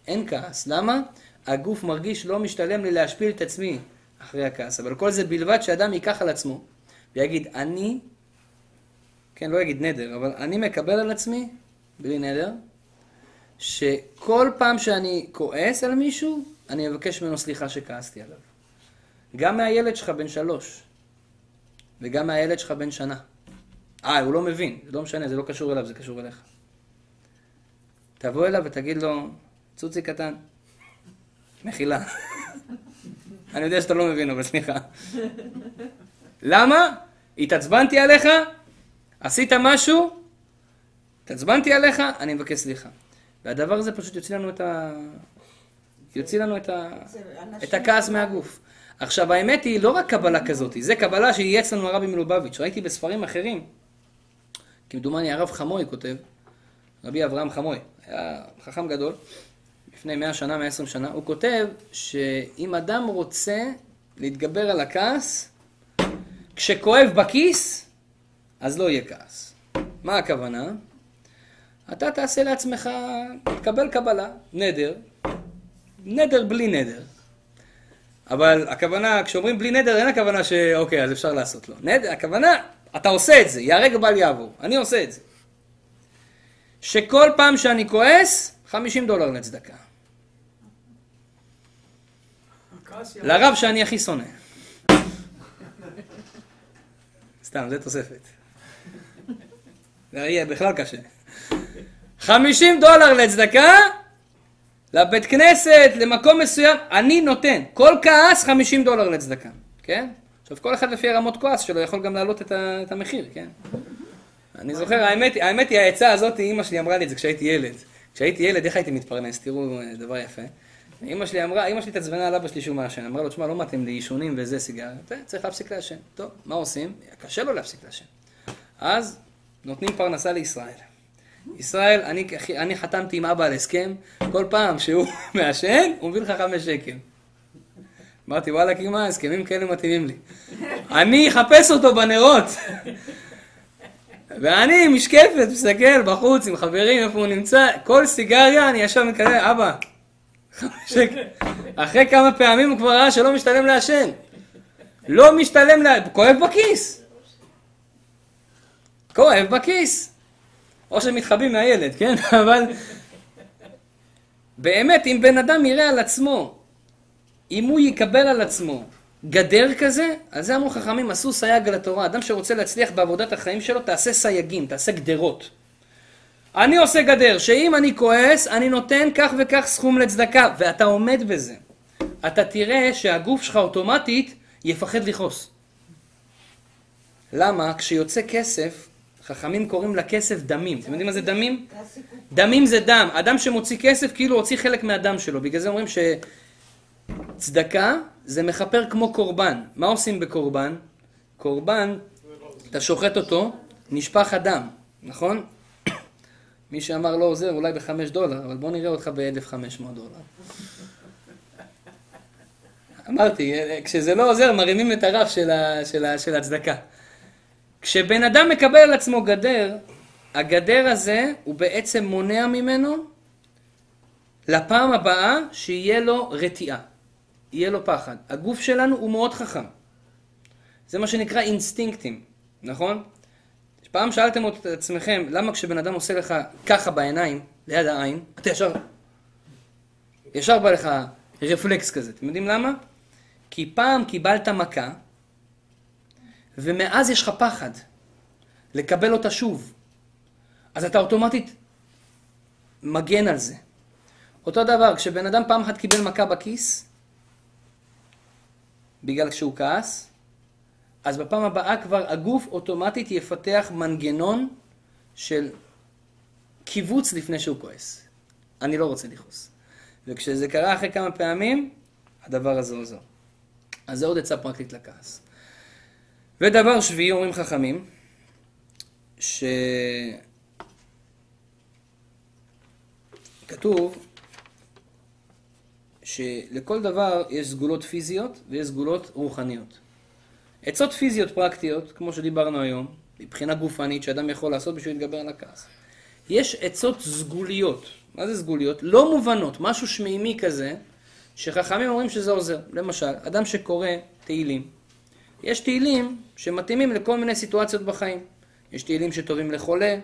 אין כעס. למה? הגוף מרגיש לא משתלם לי להשפיל את עצמי אחרי הכעס. אבל כל זה בלבד שאדם ייקח על עצמו ויגיד, אני, כן, לא יגיד נדר, אבל אני מקבל על עצמי, בלי נדר, שכל פעם שאני כועס על מישהו, אני אבקש ממנו סליחה שכעסתי עליו. גם מהילד שלך בן שלוש, וגם מהילד שלך בן שנה. אה, הוא לא מבין, זה לא משנה, זה לא קשור אליו, זה קשור אליך. תבוא אליו ותגיד לו, צוצי קטן, מחילה. אני יודע שאתה לא מבין, אבל סליחה. למה? התעצבנתי עליך, עשית משהו, התעצבנתי עליך, אני מבקש סליחה. והדבר הזה פשוט יוציא לנו את ה... יוציא לנו את, ה... את הכעס מהגוף. עכשיו, האמת היא לא רק קבלה כזאת, זה קבלה שייעץ לנו הרבי מלובביץ'. ראיתי בספרים אחרים, כמדומני הרב חמוי כותב, רבי אברהם חמוי, היה חכם גדול, לפני 100 שנה, 120 שנה, הוא כותב שאם אדם רוצה להתגבר על הכעס, כשכואב בכיס, אז לא יהיה כעס. מה הכוונה? אתה תעשה לעצמך, תקבל קבלה, נדר, נדר בלי נדר. אבל הכוונה, כשאומרים בלי נדר, אין הכוונה שאוקיי, אז אפשר לעשות לו. נדר, הכוונה, אתה עושה את זה, ייהרג ובל יעבור. אני עושה את זה. שכל פעם שאני כועס, 50 דולר לצדקה. לרב שאני הכי שונא. סתם, זה תוספת. זה יהיה בכלל קשה. 50 דולר לצדקה, לבית כנסת, למקום מסוים, אני נותן. כל כעס 50 דולר לצדקה, כן? עכשיו, כל אחד לפי הרמות כועס שלו יכול גם להעלות את, את המחיר, כן? אני זוכר, האמת, האמת היא, העצה הזאת, אימא שלי אמרה לי את זה כשהייתי ילד. כשהייתי ילד, איך הייתי מתפרנס? תראו, דבר יפה. אימא שלי אמרה, אימא שלי התעצבנה על אבא שלי שהוא מעשן. אמרה לו, תשמע, לא מתאים לי עישונים וזה סיגריה. צריך להפסיק לעשן. טוב, מה עושים? קשה לו להפסיק לעשן. אז נותנים פרנסה לישראל. ישראל, אני, אני חתמתי עם אבא על הסכם, כל פעם שהוא מעשן, הוא מביא לך חמש שקל. אמרתי, וואלה, קימה, הסכמים כאלה מתאימים לי. אני אחפש אותו בנרות. ואני משקפת, מסתכל בחוץ עם חברים, איפה הוא נמצא, כל סיגריה, אני ישר מקלל, אבא. אחרי כמה פעמים הוא כבר ראה שלא משתלם לעשן. לא משתלם, לה... כואב בכיס. כואב בכיס. או שמתחבאים מהילד, כן? אבל באמת, אם בן אדם יראה על עצמו, אם הוא יקבל על עצמו גדר כזה, אז זה אמרו חכמים, עשו סייג על התורה. אדם שרוצה להצליח בעבודת החיים שלו, תעשה סייגים, תעשה גדרות. אני עושה גדר, שאם אני כועס, אני נותן כך וכך סכום לצדקה, ואתה עומד בזה. אתה תראה שהגוף שלך אוטומטית יפחד לכעוס. למה? כשיוצא כסף, חכמים קוראים לכסף דמים. אתם יודעים מה זה דמים? דמים זה דם. אדם שמוציא כסף כאילו הוציא חלק מהדם שלו. בגלל זה אומרים שצדקה זה מכפר כמו קורבן. מה עושים בקורבן? קורבן, אתה שוחט אותו, נשפך הדם, נכון? מי שאמר לא עוזר אולי בחמש דולר, אבל בוא נראה אותך ב-1,500 דולר. אמרתי, כשזה לא עוזר מרימים את הרף של, ה, של, ה, של הצדקה. כשבן אדם מקבל על עצמו גדר, הגדר הזה הוא בעצם מונע ממנו לפעם הבאה שיהיה לו רתיעה, יהיה לו פחד. הגוף שלנו הוא מאוד חכם. זה מה שנקרא אינסטינקטים, נכון? פעם שאלתם את עצמכם, למה כשבן אדם עושה לך ככה בעיניים, ליד העין, אתה ישר, ישר בא לך רפלקס כזה. אתם יודעים למה? כי פעם קיבלת מכה, ומאז יש לך פחד לקבל אותה שוב. אז אתה אוטומטית מגן על זה. אותו דבר, כשבן אדם פעם אחת קיבל מכה בכיס, בגלל שהוא כעס, אז בפעם הבאה כבר הגוף אוטומטית יפתח מנגנון של קיבוץ לפני שהוא כועס. אני לא רוצה לכעוס. וכשזה קרה אחרי כמה פעמים, הדבר הזה עוזר. אז זה עוד עצה פרקטית לכעס. ודבר שביעי, אומרים חכמים, שכתוב שלכל דבר יש סגולות פיזיות ויש סגולות רוחניות. עצות פיזיות פרקטיות, כמו שדיברנו היום, מבחינה גופנית שאדם יכול לעשות בשביל להתגבר על הכעס. יש עצות סגוליות. מה זה סגוליות? לא מובנות, משהו שמימי כזה, שחכמים אומרים שזה עוזר. למשל, אדם שקורא תהילים, יש תהילים שמתאימים לכל מיני סיטואציות בחיים. יש תהילים שטובים לחולה,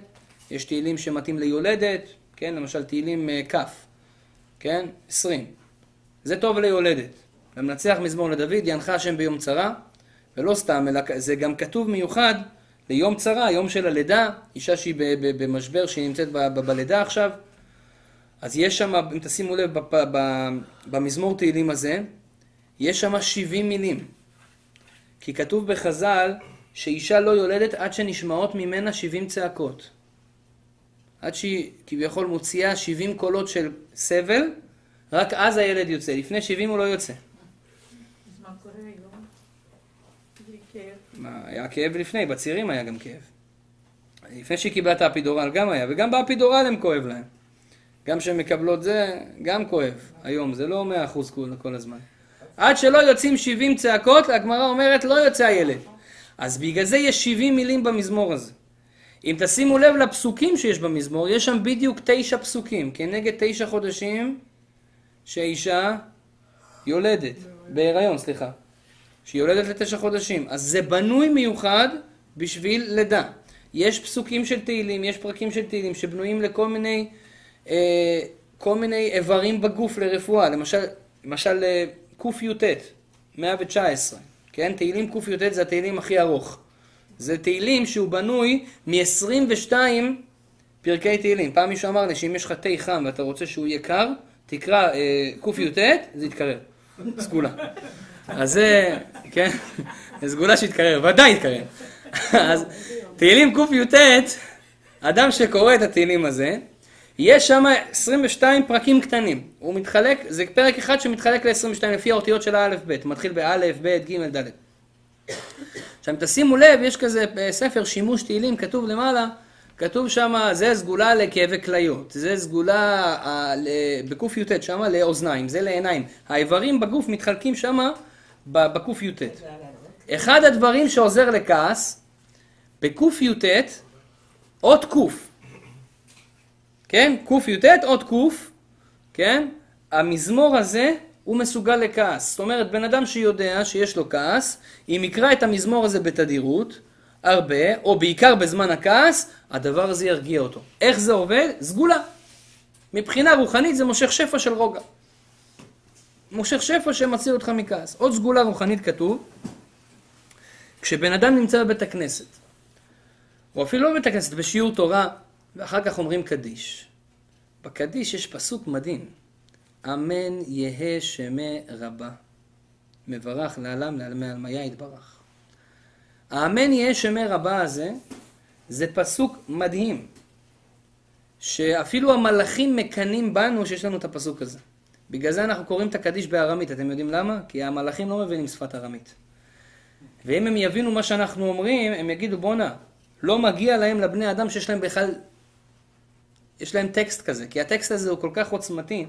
יש תהילים שמתאים ליולדת, כן, למשל תהילים אה, כ', כן, 20. זה טוב ליולדת. למנצח מזמור לדוד, ינחה השם ביום צרה, ולא סתם, אלא זה גם כתוב מיוחד ליום צרה, יום של הלידה, אישה שהיא במשבר, שהיא נמצאת בלידה עכשיו. אז יש שם, אם תשימו לב, במזמור תהילים הזה, יש שם 70 מילים. כי כתוב בחז"ל שאישה לא יולדת עד שנשמעות ממנה 70 צעקות. עד שהיא כביכול מוציאה 70 קולות של סבל, רק אז הילד יוצא. לפני 70 הוא לא יוצא. מה קורה היום? בלי כאב. מה, היה כאב לפני, בצעירים היה גם כאב. לפני שהיא קיבלה את האפידורל גם היה, וגם באפידורל הם כואב להם. גם כשהן מקבלות זה, גם כואב היום, זה לא מאה אחוז כל, כל הזמן. עד שלא יוצאים 70 צעקות, הגמרא אומרת לא יוצא הילד. אז בגלל זה יש 70 מילים במזמור הזה. אם תשימו לב לפסוקים שיש במזמור, יש שם בדיוק תשע פסוקים, כנגד תשע חודשים שאישה יולדת, בהיריון, סליחה. שהיא יולדת לתשע חודשים. אז זה בנוי מיוחד בשביל לידה. יש פסוקים של תהילים, יש פרקים של תהילים שבנויים לכל מיני, אה, כל מיני איברים בגוף לרפואה. למשל, למשל אה, קי"ט, 119, כן? תהילים קי"ט זה התהילים הכי ארוך. זה תהילים שהוא בנוי מ-22 פרקי תהילים. פעם מישהו אמר לי שאם יש לך תה חם ואתה רוצה שהוא יהיה קר, תקרא אה, קי"ט, זה יתקרר. סגולה. אז זה, כן, סגולה שיתקרר, ודאי יתקרר. אז תהילים קי"ט, אדם שקורא את התהילים הזה, יש שם 22 פרקים קטנים. הוא מתחלק, זה פרק אחד שמתחלק ל-22 לפי האותיות של האלף-בית. מתחיל באלף, בית, ג', ד'. עכשיו, אם תשימו לב, יש כזה אה, ספר שימוש תהילים, כתוב למעלה, כתוב שם, זה סגולה לכאבי כליות, זה סגולה בקי"ט שם לאוזניים, זה לעיניים. האיברים בגוף מתחלקים שם בקי"ט. אחד הדברים שעוזר לכעס, בקי"ט, אות ק', כן? קי"ט, אות ק', כן? המזמור הזה הוא מסוגל לכעס. זאת אומרת, בן אדם שיודע שיש לו כעס, אם יקרא את המזמור הזה בתדירות, הרבה, או בעיקר בזמן הכעס, הדבר הזה ירגיע אותו. איך זה עובד? סגולה. מבחינה רוחנית זה מושך שפע של רוגע. מושך שפע שמציל אותך מכעס. עוד סגולה רוחנית כתוב, כשבן אדם נמצא בבית הכנסת, או אפילו לא בבית הכנסת, בשיעור תורה, ואחר כך אומרים קדיש. בקדיש יש פסוק מדהים, אמן יהא שמי רבה, מברך לעלם לעלמי עלמיה יתברך. האמן יהא שמי רבה הזה, זה פסוק מדהים, שאפילו המלאכים מקנאים בנו שיש לנו את הפסוק הזה. בגלל זה אנחנו קוראים את הקדיש בארמית, אתם יודעים למה? כי המלאכים לא מבינים שפת ארמית. ואם הם יבינו מה שאנחנו אומרים, הם יגידו בואנה, לא מגיע להם לבני אדם שיש להם בכלל, יש להם טקסט כזה, כי הטקסט הזה הוא כל כך עוצמתי.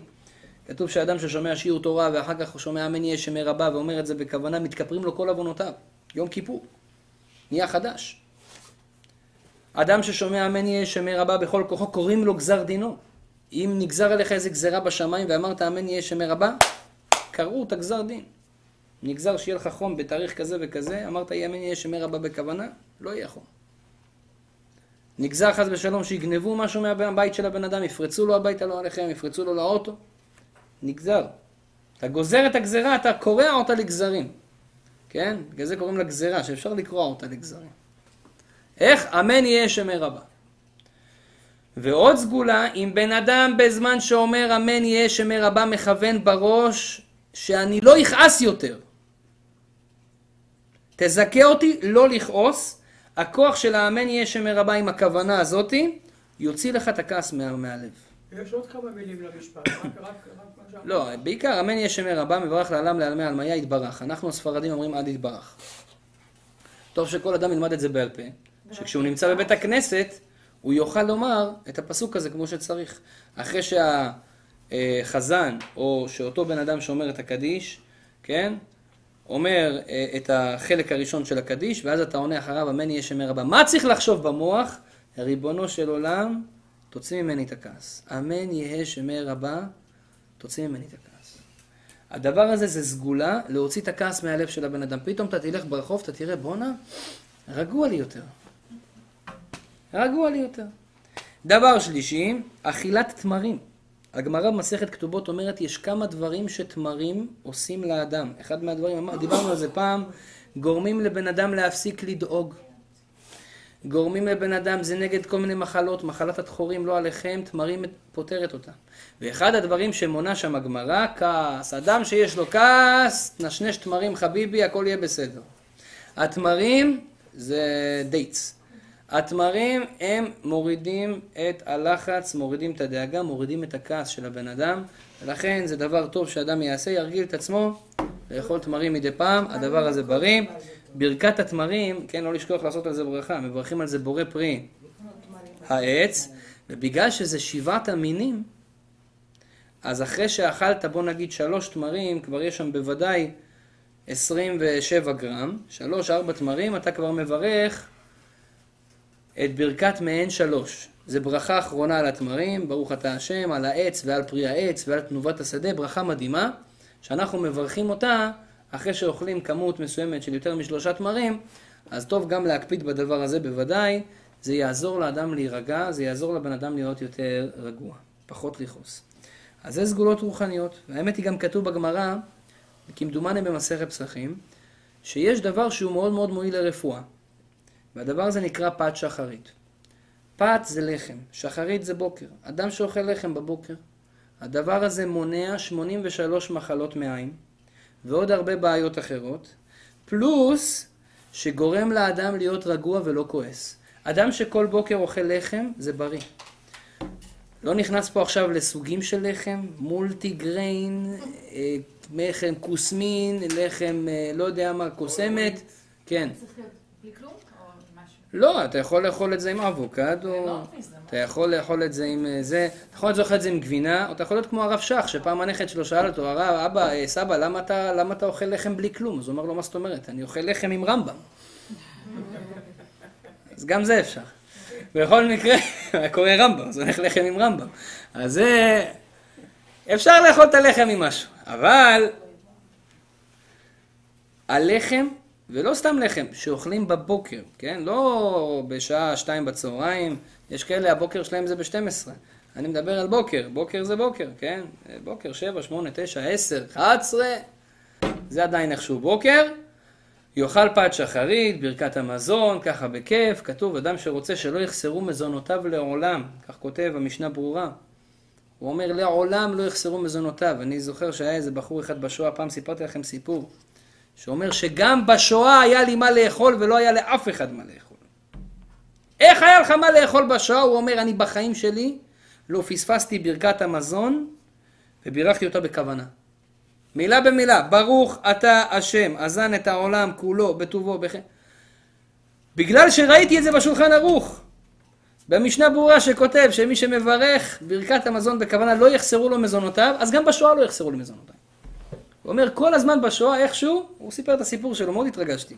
כתוב שאדם ששומע שיעור תורה ואחר כך הוא שומע אמן יהיה שמי רבה ואומר את זה בכוונה, מתכפרים לו כל עוונותיו. יום כיפור. נהיה חדש. אדם ששומע אמן יהיה שמי רבה בכל כוחו, קוראים לו גזר דינו. אם נגזר עליך איזה גזרה בשמיים ואמרת אמן יהיה שמי רבה, קראו את הגזר דין. נגזר שיהיה לך חום בתאריך כזה וכזה, אמרת אמן יהיה שמי רבה בכוונה, לא יהיה חום. נגזר חס ושלום שיגנבו משהו מהבית של הבן אדם, יפרצו לו הביתה לא עליכם, יפרצו לו לאוטו, נגזר. אתה גוזר את הגזרה, אתה קורע אותה לגזרים. כן? בגלל זה קוראים לה גזרה, שאפשר לקרוע אותה לגזרים. איך? אמן יהיה שמי רבה. ועוד סגולה, אם בן אדם בזמן שאומר אמן יהיה שמי רבה מכוון בראש שאני לא יכעס יותר. תזכה אותי לא לכעוס, הכוח של האמן יהיה שמרבה עם הכוונה הזאתי, יוציא לך את הכעס מה- מהלב. יש עוד כמה מילים למשפט, רק, רק, רק מה שאמרת. לא, בעיקר אמן יהיה שמר רבה, מברך לעלם לעלמי עלמיה יתברך. אנחנו הספרדים אומרים עד יתברך. טוב שכל אדם ילמד את זה בעל פה, שכשהוא נמצא בבית הכנסת, הוא יוכל לומר את הפסוק הזה כמו שצריך. אחרי שהחזן, או שאותו בן אדם שאומר את הקדיש, כן? אומר אה, את החלק הראשון של הקדיש, ואז אתה עונה אחריו, אמן יהא שמיה רבא. מה צריך לחשוב במוח? ריבונו של עולם, תוציא ממני את הכעס. אמן יהא שמיה רבא, תוציא ממני את הכעס. הדבר הזה זה סגולה להוציא את הכעס מהלב של הבן אדם. פתאום אתה תלך ברחוב, אתה תראה, בואנה, רגוע לי יותר. רגוע לי יותר. דבר שלישי, אכילת תמרים. הגמרא במסכת כתובות אומרת, יש כמה דברים שתמרים עושים לאדם. אחד מהדברים, דיברנו על זה פעם, גורמים לבן אדם להפסיק לדאוג. גורמים לבן אדם, זה נגד כל מיני מחלות, מחלת הדחורים לא עליכם, תמרים פותרת אותה. ואחד הדברים שמונה שם הגמרא, כעס. אדם שיש לו כעס, נשנש תמרים חביבי, הכל יהיה בסדר. התמרים זה dates. התמרים הם מורידים את הלחץ, מורידים את הדאגה, מורידים את הכעס של הבן אדם, ולכן זה דבר טוב שאדם יעשה, ירגיל את עצמו לאכול תמרים מדי פעם, הדבר הזה בריא. ברכת התמרים, כן, לא לשכוח לעשות על זה ברכה, מברכים על זה בורא פרי העץ, ובגלל שזה שבעת המינים, אז אחרי שאכלת, בוא נגיד שלוש תמרים, כבר יש שם בוודאי 27 גרם, שלוש, ארבע תמרים, אתה כבר מברך את ברכת מעין שלוש. זה ברכה אחרונה על התמרים, ברוך אתה השם, על העץ ועל פרי העץ ועל תנובת השדה, ברכה מדהימה, שאנחנו מברכים אותה אחרי שאוכלים כמות מסוימת של יותר משלושה תמרים, אז טוב גם להקפיד בדבר הזה בוודאי, זה יעזור לאדם להירגע, זה יעזור לבן אדם להיות יותר רגוע, פחות לכעוס. אז זה סגולות רוחניות, והאמת היא גם כתוב בגמרא, כמדומני במסכת פסחים, שיש דבר שהוא מאוד מאוד מועיל לרפואה, והדבר הזה נקרא פת שחרית. פת זה לחם, שחרית זה בוקר. אדם שאוכל לחם בבוקר, הדבר הזה מונע 83 מחלות מעיים, ועוד הרבה בעיות אחרות, פלוס שגורם לאדם להיות רגוע ולא כועס. אדם שכל בוקר אוכל לחם, זה בריא. לא נכנס פה עכשיו לסוגים של לחם, מולטי גריין, אה, לחם כוסמין, לחם אה, לא יודע מה, קוסמת, כן. צריך להיות בלי כלום? לא, אתה יכול לאכול את זה עם אבוקדו, אתה יכול לאכול את זה עם אה, זה, אתה יכול לאכול את זה עם גבינה, או אתה יכול להיות כמו הרב שך, שפעם הנכד שלו שאל אותו, הרב, אבא, אה, סבא, למה אתה, למה אתה אוכל לחם בלי כלום? אז הוא אמר לו, מה זאת אומרת? אני אוכל לחם עם רמב"ם. אז גם זה אפשר. בכל מקרה, קורא רמב"ם, אז הולך לחם עם רמב"ם. אז זה... אפשר לאכול את הלחם עם משהו, אבל הלחם, ולא סתם לחם, שאוכלים בבוקר, כן? לא בשעה שתיים בצהריים, יש כאלה, הבוקר שלהם זה ב-12. אני מדבר על בוקר, בוקר זה בוקר, כן? בוקר, שבע, שמונה, תשע, עשר, אחת עשרה, זה עדיין איכשהו בוקר. יאכל פת שחרית, ברכת המזון, ככה בכיף, כתוב, אדם שרוצה שלא יחסרו מזונותיו לעולם, כך כותב המשנה ברורה. הוא אומר, לעולם לא יחסרו מזונותיו. אני זוכר שהיה איזה בחור אחד בשואה, פעם סיפרתי לכם סיפור, שאומר שגם בשואה היה לי מה לאכול ולא היה לאף אחד מה לאכול. איך היה לך מה לאכול בשואה? הוא אומר, אני בחיים שלי לא פספסתי ברכת המזון ובירכתי אותה בכוונה. מילה במילה, ברוך אתה השם, אזן את העולם כולו בטובו, בח... בגלל שראיתי את זה בשולחן ערוך. במשנה ברורה שכותב שמי שמברך ברכת המזון בכוונה לא יחסרו לו מזונותיו, אז גם בשואה לא יחסרו לו מזונותיו. אומר כל הזמן בשואה איכשהו, הוא סיפר את הסיפור שלו, מאוד התרגשתי.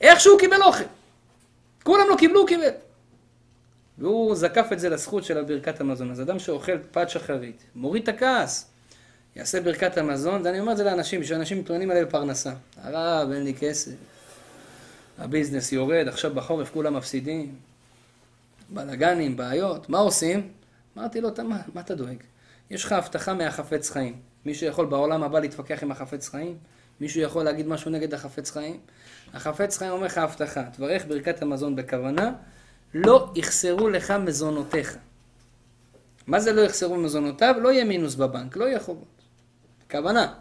איכשהו הוא קיבל אוכל. כולם לא קיבלו, הוא קיבל. והוא זקף את זה לזכות של ברכת המזון. אז אדם שאוכל פת שחרית, מוריד את הכעס. יעשה ברכת המזון, ואני אומר את זה לאנשים, שאנשים מתלוננים עליהם בפרנסה. הרב, אין לי כסף. הביזנס יורד, עכשיו בחורף כולם מפסידים. בלאגנים, בעיות, מה עושים? אמרתי לו, "אתה- מה, מה אתה דואג? יש לך הבטחה מהחפץ חיים. מישהו יכול בעולם הבא להתווכח עם החפץ חיים? מישהו יכול להגיד משהו נגד החפץ חיים? החפץ חיים אומר לך הבטחה, תברך ברכת המזון בכוונה, לא יחסרו לך מזונותיך. מה זה לא יחסרו מזונותיו? לא יהיה מינוס בבנק, לא יהיה חובות. כוונה.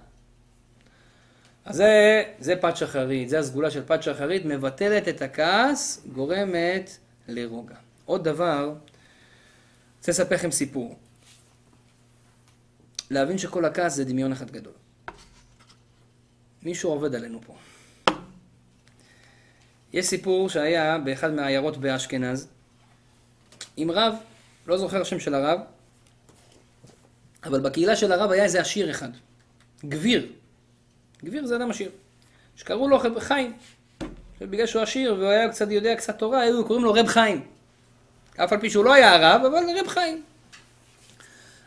אז זה, זה פת שחרית, זה הסגולה של פת שחרית, מבטלת את הכעס, גורמת לרוגע. עוד דבר, רוצה לספר לכם סיפור. להבין שכל הכעס זה דמיון אחד גדול. מישהו עובד עלינו פה. יש סיפור שהיה באחד מהעיירות באשכנז עם רב, לא זוכר השם של הרב, אבל בקהילה של הרב היה איזה עשיר אחד, גביר. גביר זה אדם עשיר, שקראו לו חיים. בגלל שהוא עשיר והוא היה קצת יודע קצת תורה, היו קוראים לו רב חיים. אף על פי שהוא לא היה הרב, אבל רב חיים.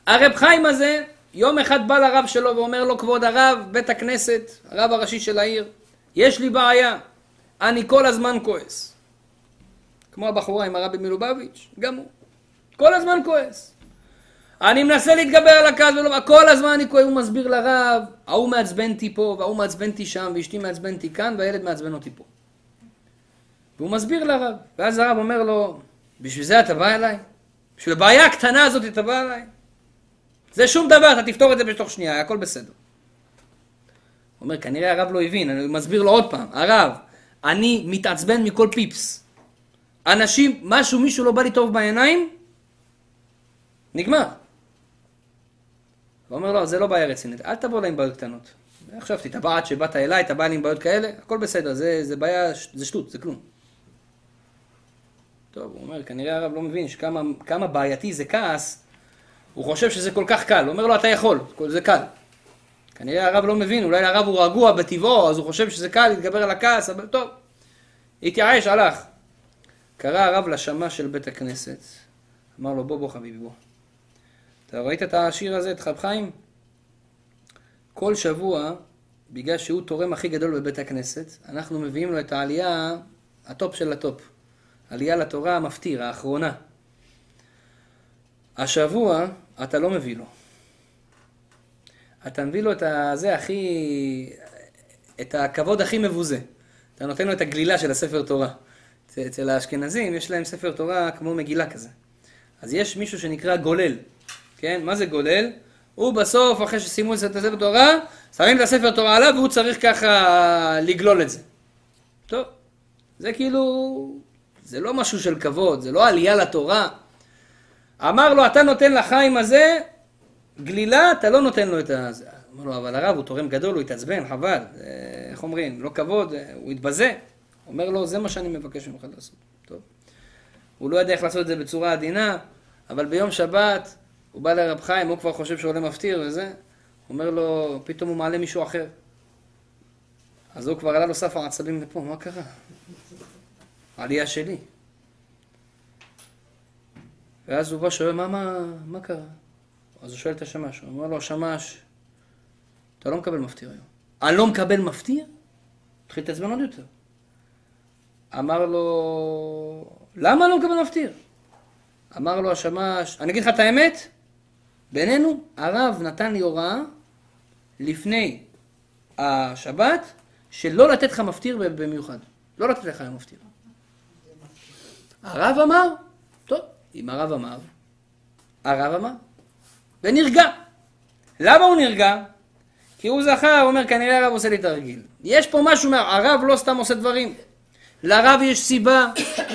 הרב חיים הזה, יום אחד בא לרב שלו ואומר לו, כבוד הרב, בית הכנסת, הרב הראשי של העיר, יש לי בעיה, אני כל הזמן כועס. כמו הבחורה עם הרבי מלובביץ', גם הוא. כל הזמן כועס. אני מנסה להתגבר על הכעס ולא... כל הזמן אני כועס, הוא מסביר לרב, ההוא מעצבן אותי פה, וההוא מעצבן אותי שם, ואשתי מעצבן אותי כאן, והילד מעצבן אותי פה. והוא מסביר לרב, ואז הרב אומר לו, בשביל זה אתה בא אליי? בשביל הבעיה הקטנה הזאת אתה בא אליי? זה שום דבר, אתה תפתור את זה בתוך שנייה, הכל בסדר. הוא אומר, כנראה הרב לא הבין, אני מסביר לו עוד פעם, הרב, אני מתעצבן מכל פיפס. אנשים, משהו, מישהו לא בא לי טוב בעיניים, נגמר. הוא אומר לו, זה לא בעיה רצינית, אל תבוא אליי עם בעיות קטנות. בא עד שבאת אליי, אתה בא לי עם בעיות כאלה, הכל בסדר, זה, זה בעיה, זה שטות, זה כלום. טוב, הוא אומר, כנראה הרב לא מבין שכמה בעייתי זה כעס, הוא חושב שזה כל כך קל, הוא אומר לו, אתה יכול, זה קל. כנראה הרב לא מבין, אולי הרב הוא רגוע בטבעו, אז הוא חושב שזה קל להתגבר על הכעס, אבל טוב. התייאש, הלך. קרא הרב לשמה של בית הכנסת, אמר לו, בוא, בוא חביבי, בוא. אתה ראית את העשיר הזה, את חב חיים? כל שבוע, בגלל שהוא תורם הכי גדול בבית הכנסת, אנחנו מביאים לו את העלייה, הטופ של הטופ. עלייה לתורה המפטיר, האחרונה. השבוע אתה לא מביא לו. אתה מביא לו את הזה הכי, את הכבוד הכי מבוזה. אתה נותן לו את הגלילה של הספר תורה. אצל האשכנזים יש להם ספר תורה כמו מגילה כזה. אז יש מישהו שנקרא גולל, כן? מה זה גולל? הוא בסוף, אחרי שסיימו את הספר תורה, שמים את הספר תורה עליו והוא צריך ככה לגלול את זה. טוב, זה כאילו, זה לא משהו של כבוד, זה לא עלייה לתורה. אמר לו, אתה נותן לחיים הזה גלילה, אתה לא נותן לו את ה... אמר לו, אבל הרב הוא תורם גדול, הוא התעצבן, חבל. איך אומרים? לא כבוד, הוא התבזה. אומר לו, זה מה שאני מבקש ממך לעשות. טוב. הוא לא יודע איך לעשות את זה בצורה עדינה, אבל ביום שבת הוא בא לרב חיים, הוא כבר חושב שהוא עולה מפטיר וזה, אומר לו, פתאום הוא מעלה מישהו אחר. אז הוא כבר עלה לו סף העצבים לפה, מה קרה? עלייה שלי. ואז הוא בא שואל, מה, מה, מה קרה? אז הוא שואל את השמש, הוא אומר לו, השמש, אתה לא מקבל מפטיר היום. אני לא מקבל מפטיר? התחיל להתעצבן עוד יותר. אמר לו, למה אני לא מקבל מפטיר? אמר לו השמש, אני אגיד לך את האמת, בינינו, הרב נתן לי הוראה לפני השבת, שלא לתת לך מפטיר במיוחד. לא לתת לך היום מפטיר. הרב אמר, אם הרב אמר, הרב אמר, ונרגע. למה הוא נרגע? כי הוא זכר, הוא אומר, כנראה הרב עושה לי תרגיל. יש פה משהו, הרב לא סתם עושה דברים. לרב יש סיבה,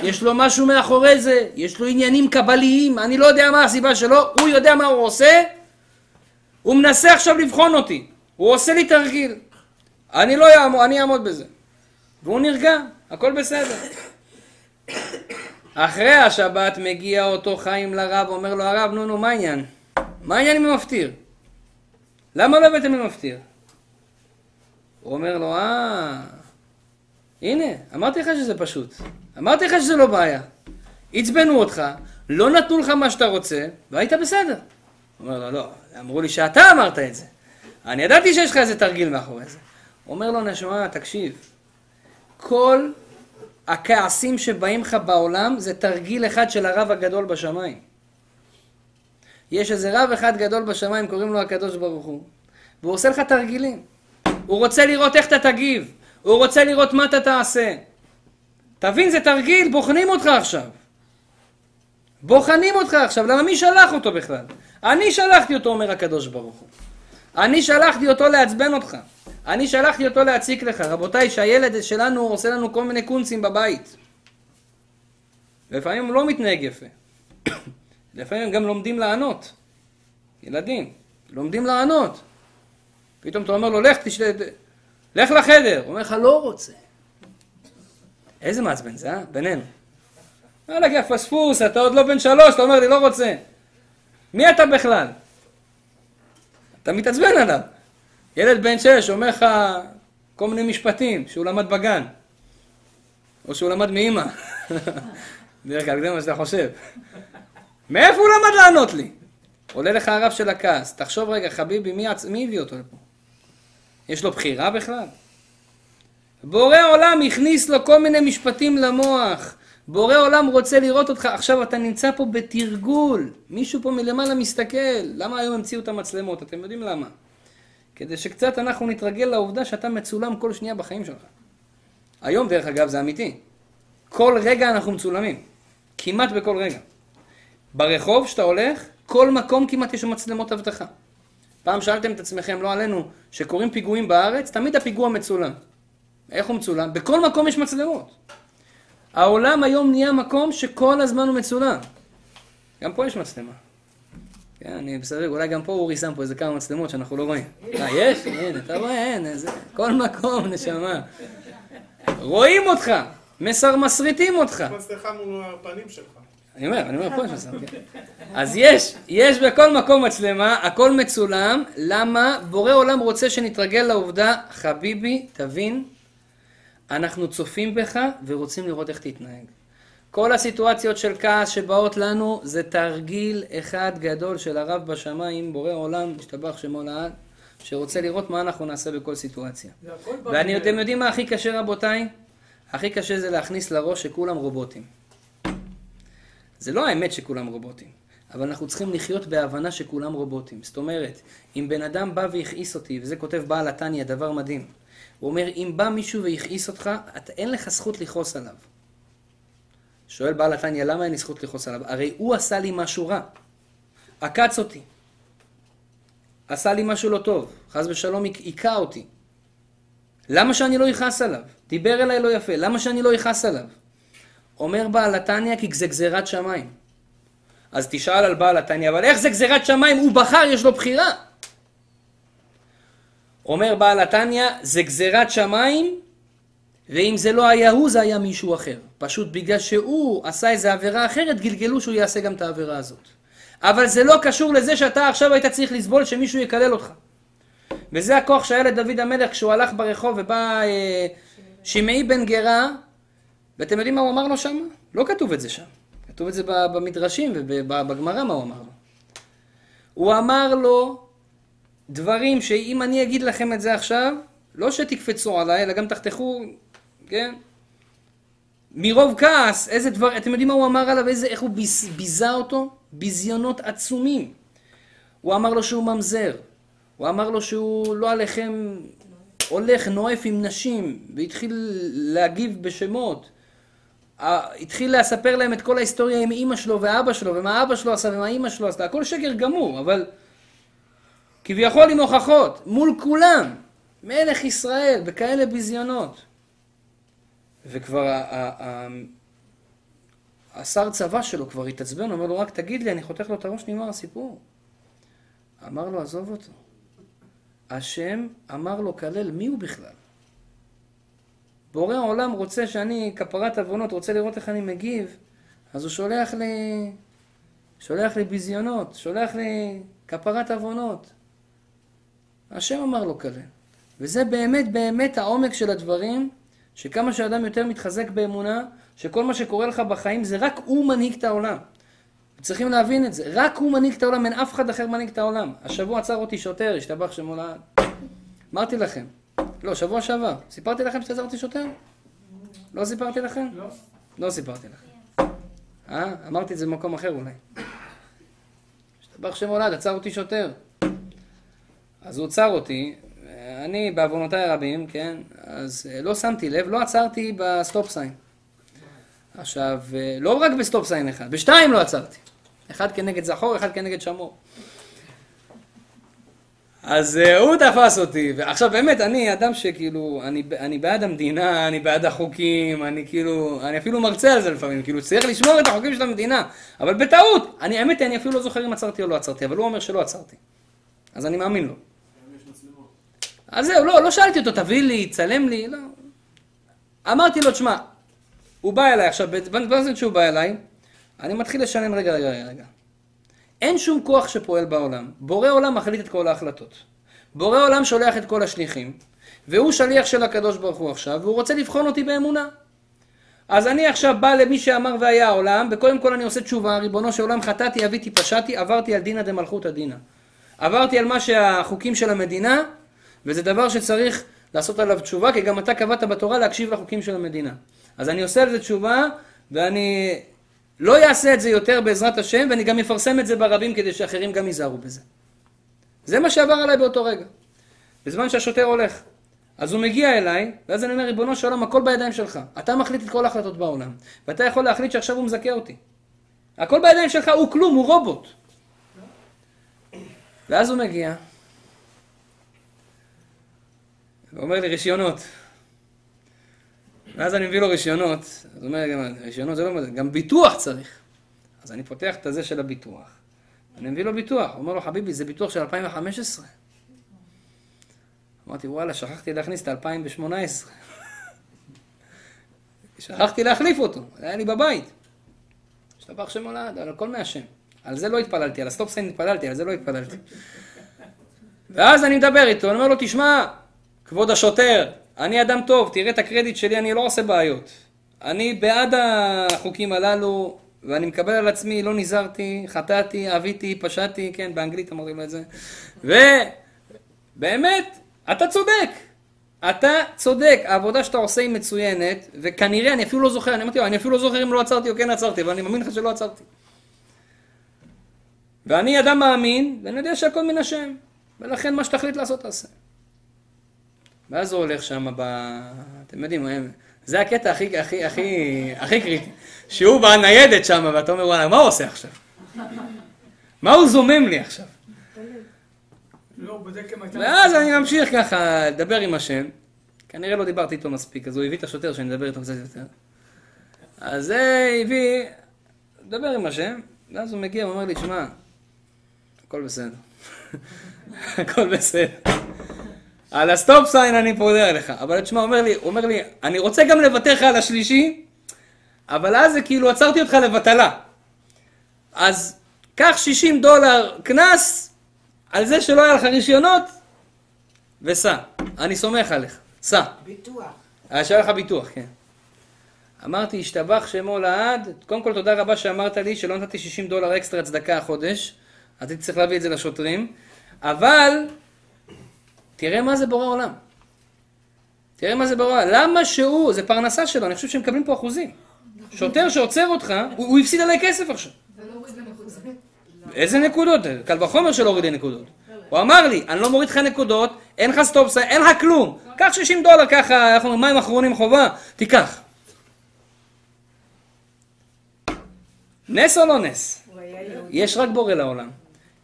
יש לו משהו מאחורי זה, יש לו עניינים קבליים, אני לא יודע מה הסיבה שלו, הוא יודע מה הוא עושה, הוא מנסה עכשיו לבחון אותי, הוא עושה לי תרגיל, אני לא אעמוד, אני אעמוד בזה. והוא נרגע, הכל בסדר. אחרי השבת מגיע אותו חיים לרב, אומר לו הרב, נו נו, מה העניין? מה העניין עם המפטיר? למה לא הבאתם למפטיר? הוא אומר לו, אה... הנה, אמרתי לך שזה פשוט. אמרתי לך שזה לא בעיה. עצבנו אותך, לא נתנו לך מה שאתה רוצה, והיית בסדר. הוא אומר לו, לא, אמרו לי שאתה אמרת את זה. אני ידעתי שיש לך איזה תרגיל מאחורי זה. הוא אומר לו, נשמה, תקשיב, כל הכעסים שבאים לך בעולם זה תרגיל אחד של הרב הגדול בשמיים. יש איזה רב אחד גדול בשמיים, קוראים לו הקדוש ברוך הוא, והוא עושה לך תרגילים. הוא רוצה לראות איך אתה תגיב. הוא רוצה לראות מה אתה תעשה. תבין, זה תרגיל, בוחנים אותך עכשיו. בוחנים אותך עכשיו, למה מי שלח אותו בכלל? אני שלחתי אותו, אומר הקדוש ברוך הוא. אני שלחתי אותו לעצבן אותך. אני שלחתי אותו להציק לך. רבותיי, שהילד שלנו עושה לנו כל מיני קונצים בבית. לפעמים הוא לא מתנהג יפה. לפעמים הם גם לומדים לענות. ילדים, לומדים לענות. פתאום אתה אומר לו, לך תשת... לך לחדר. הוא אומר לך, לא רוצה. איזה מעצבן זה, אה? בינינו. וואלכ, יא פספוס, אתה עוד לא בן שלוש, אתה אומר לי, לא רוצה. מי אתה בכלל? אתה מתעצבן עליו. ילד בן שש אומר לך כל מיני משפטים שהוא למד בגן, או שהוא למד מאימא. דרך אגב, זה מה שאתה חושב. מאיפה הוא למד לענות לי? עולה לך הרב של הכעס. תחשוב רגע, חביבי, מי, עצ... מי הביא אותו לפה? יש לו בחירה בכלל? בורא עולם הכניס לו כל מיני משפטים למוח. בורא עולם רוצה לראות אותך, עכשיו אתה נמצא פה בתרגול. מישהו פה מלמעלה מסתכל. למה היום המציאו את המצלמות? אתם יודעים למה? כדי שקצת אנחנו נתרגל לעובדה שאתה מצולם כל שנייה בחיים שלך. היום, דרך אגב, זה אמיתי. כל רגע אנחנו מצולמים. כמעט בכל רגע. ברחוב, שאתה הולך, כל מקום כמעט יש מצלמות אבטחה. פעם שאלתם את עצמכם, לא עלינו, שקורים פיגועים בארץ, תמיד הפיגוע מצולם. איך הוא מצולם? בכל מקום יש מצלמות. העולם היום נהיה מקום שכל הזמן הוא מצולם. גם פה יש מצלמה. כן, אני בסדר, אולי גם פה אורי שם פה איזה כמה מצלמות שאנחנו לא רואים. אה, יש? הנה, אתה רואה, אין, איזה... כל מקום, נשמה. רואים אותך, מסר מסריטים אותך. מצלחה מול הפנים שלך. אני אומר, אני אומר, פה יש מצלמה, כן. אז יש, יש בכל מקום מצלמה, הכל מצולם, למה? בורא עולם רוצה שנתרגל לעובדה, חביבי, תבין, אנחנו צופים בך ורוצים לראות איך תתנהג. כל הסיטואציות של כעס שבאות לנו זה תרגיל אחד גדול של הרב בשמיים, בורא עולם, השתבח שמו לעד, שרוצה לראות מה אנחנו נעשה בכל סיטואציה. ואני. אתם יודעים מה הכי קשה רבותיי? הכי קשה זה להכניס לראש שכולם רובוטים. זה לא האמת שכולם רובוטים, אבל אנחנו צריכים לחיות בהבנה שכולם רובוטים. זאת אומרת, אם בן אדם בא והכעיס אותי, וזה כותב בעל התניא, דבר מדהים. הוא אומר, אם בא מישהו והכעיס אותך, אתה, אין לך זכות לכעוס עליו. שואל בעל התניא, למה אין לי זכות לכעוס עליו? הרי הוא עשה לי משהו רע. עקץ אותי. עשה לי משהו לא טוב. חס ושלום היכה אותי. למה שאני לא אכעס עליו? דיבר אליי לא יפה, למה שאני לא אכעס עליו? אומר בעל התניא כי זה גזירת שמיים. אז תשאל על בעל התניא, אבל איך זה גזירת שמיים? הוא בחר, יש לו בחירה. אומר בעל התניא, זה גזירת שמיים, ואם זה לא היה הוא, זה היה מישהו אחר. פשוט בגלל שהוא עשה איזה עבירה אחרת, גלגלו שהוא יעשה גם את העבירה הזאת. אבל זה לא קשור לזה שאתה עכשיו היית צריך לסבול שמישהו יקלל אותך. וזה הכוח שהיה לדוד המלך כשהוא הלך ברחוב ובא אה, שמעי בן גרה, ואתם יודעים מה הוא אמר לו שם? לא כתוב את זה שם. כתוב את זה במדרשים ובגמרא מה הוא אמר לו. הוא אמר לו דברים שאם אני אגיד לכם את זה עכשיו, לא שתקפצו עליי, אלא גם תחתכו, כן? מרוב כעס, איזה דבר, אתם יודעים מה הוא אמר עליו, איזה, איך הוא ביז, ביזה אותו? ביזיונות עצומים. הוא אמר לו שהוא ממזר, הוא אמר לו שהוא לא עליכם הולך, נואף עם נשים, והתחיל להגיב בשמות. התחיל לספר להם את כל ההיסטוריה עם אימא שלו ואבא שלו, ומה אבא שלו עשה ומה אימא שלו עשתה, הכל שקר גמור, אבל כביכול עם הוכחות, מול כולם, מלך ישראל, בכאלה ביזיונות. וכבר השר צבא שלו כבר התעצבן, אומר לו רק תגיד לי, אני חותך לו את הראש, נגמר הסיפור. אמר לו עזוב אותו. השם אמר לו כלל, מי הוא בכלל? בורא העולם רוצה שאני, כפרת עוונות, רוצה לראות איך אני מגיב, אז הוא שולח לי, שולח לי ביזיונות, שולח לי כפרת עוונות. השם אמר לו כלל. וזה באמת באמת העומק של הדברים, שכמה שאדם יותר מתחזק באמונה, שכל מה שקורה לך בחיים זה רק הוא מנהיג את העולם. צריכים להבין את זה, רק הוא מנהיג את העולם, אין אף אחד אחר מנהיג את העולם. השבוע עצר אותי שוטר, השתבח שמו לעד. אמרתי לכם, לא, שבוע שעבר, סיפרתי לכם שעצר אותי שוטר? לא סיפרתי לכם? לא. לא סיפרתי לכם. אה? אמרתי את זה במקום אחר אולי. ישתבח שמו לעד, עצר אותי שוטר. אז הוא עצר אותי, אני בעוונותיי הרבים, כן, אז אה, לא שמתי לב, לא עצרתי ב stop sign. עכשיו, אה, לא רק ב stop sign אחד, בשתיים לא עצרתי. אחד כנגד זכור, אחד כנגד שמור. אז אה, הוא תפס אותי, ועכשיו באמת, אני אדם שכאילו, אני, אני בעד המדינה, אני בעד החוקים, אני כאילו, אני אפילו מרצה על זה לפעמים, כאילו צריך לשמור את החוקים של המדינה, אבל בטעות, אני, האמת אני אפילו לא זוכר אם עצרתי או לא עצרתי, אבל הוא אומר שלא עצרתי, אז אני מאמין לו. אז זהו, לא, לא שאלתי אותו, תביא לי, צלם לי, לא. אמרתי לו, תשמע, הוא בא אליי עכשיו, בזמן שהוא בא אליי, אני מתחיל לשנן, רגע, רגע, רגע. אין שום כוח שפועל בעולם. בורא עולם מחליט את כל ההחלטות. בורא עולם שולח את כל השליחים, והוא שליח של הקדוש ברוך הוא עכשיו, והוא רוצה לבחון אותי באמונה. אז אני עכשיו בא למי שאמר והיה העולם, וקודם כל אני עושה תשובה, ריבונו של עולם חטאתי, אביתי, פשעתי, עברתי על דינא דמלכותא דינא. עברתי על מה שהחוקים של המדינה, וזה דבר שצריך לעשות עליו תשובה, כי גם אתה קבעת בתורה להקשיב לחוקים של המדינה. אז אני עושה על זה תשובה, ואני לא אעשה את זה יותר בעזרת השם, ואני גם אפרסם את זה ברבים כדי שאחרים גם ייזהרו בזה. זה מה שעבר עליי באותו רגע. בזמן שהשוטר הולך. אז הוא מגיע אליי, ואז אני אומר, ריבונו של עולם, הכל בידיים שלך. אתה מחליט את כל ההחלטות בעולם. ואתה יכול להחליט שעכשיו הוא מזכה אותי. הכל בידיים שלך, הוא כלום, הוא רובוט. ואז הוא מגיע, ואומר לי, רישיונות. ואז אני מביא לו רישיונות, אז הוא אומר, גם, רישיונות זה לא, גם ביטוח צריך. אז אני פותח את הזה של הביטוח, אני מביא לו ביטוח, הוא אומר לו, חביבי, זה ביטוח של 2015. אמרתי, וואלה, שכחתי להכניס את 2018. שכחתי להחליף אותו, היה לי בבית. השתבח שם הולד, על הכל מהשם. על זה לא התפללתי, על הסטופסיין התפללתי, על זה לא התפללתי. ואז אני מדבר איתו, אני אומר לו, תשמע, כבוד השוטר, אני אדם טוב, תראה את הקרדיט שלי, אני לא עושה בעיות. אני בעד החוקים הללו, ואני מקבל על עצמי, לא נזהרתי, חטאתי, אביתי, פשעתי, כן, באנגלית אמרתי את זה. ובאמת, אתה צודק. אתה צודק, העבודה שאתה עושה היא מצוינת, וכנראה, אני אפילו לא זוכר, אני אמרתי לו, אני אפילו לא זוכר אם לא עצרתי או כן עצרתי, אבל אני מאמין לך שלא עצרתי. ואני אדם מאמין, ואני יודע שהכל מן השם, ולכן מה שתחליט לעשות תעשה. ואז הוא הולך שם ב... אתם יודעים, זה הקטע הכי, הכי, הכי, הכי קריטי. שהוא בניידת שם, ואתה אומר, וואלה, מה הוא עושה עכשיו? מה הוא זומם לי עכשיו? לא, ואז אני ממשיך ככה לדבר עם השם. כנראה לא דיברתי איתו מספיק, אז הוא הביא את השוטר שאני אדבר איתו קצת יותר. אז זה הביא, לדבר עם השם, ואז הוא מגיע ואומר לי, שמע, הכל בסדר. הכל בסדר. על ה stop sign אני פודה אליך. אבל תשמע, אומר לי, אומר לי, אני רוצה גם לוותר לך על השלישי, אבל אז זה כאילו עצרתי אותך לבטלה. אז קח 60 דולר קנס על זה שלא היה לך רישיונות, וסע. אני סומך עליך. סע. ביטוח. שהיה לך ביטוח, כן. אמרתי, השתבח שמו לעד, קודם כל תודה רבה שאמרת לי שלא נתתי 60 דולר אקסטרה צדקה החודש, אז הייתי צריך להביא את זה לשוטרים, אבל תראה מה זה בורא עולם. תראה מה זה בורא עולם. למה שהוא, זה פרנסה שלו, אני חושב שהם מקבלים פה אחוזים. שוטר שעוצר אותך, הוא, הוא הפסיד עליי כסף עכשיו. איזה נקודות? קל וחומר שלא הוריד לי נקודות. הוא אמר לי, אני לא מוריד לך נקודות, אין לך stop, אין לך כלום. קח 60 דולר ככה, אנחנו אומרים, מים אחרונים חובה, תיקח. נס או לא נס? יש רק בורא לעולם.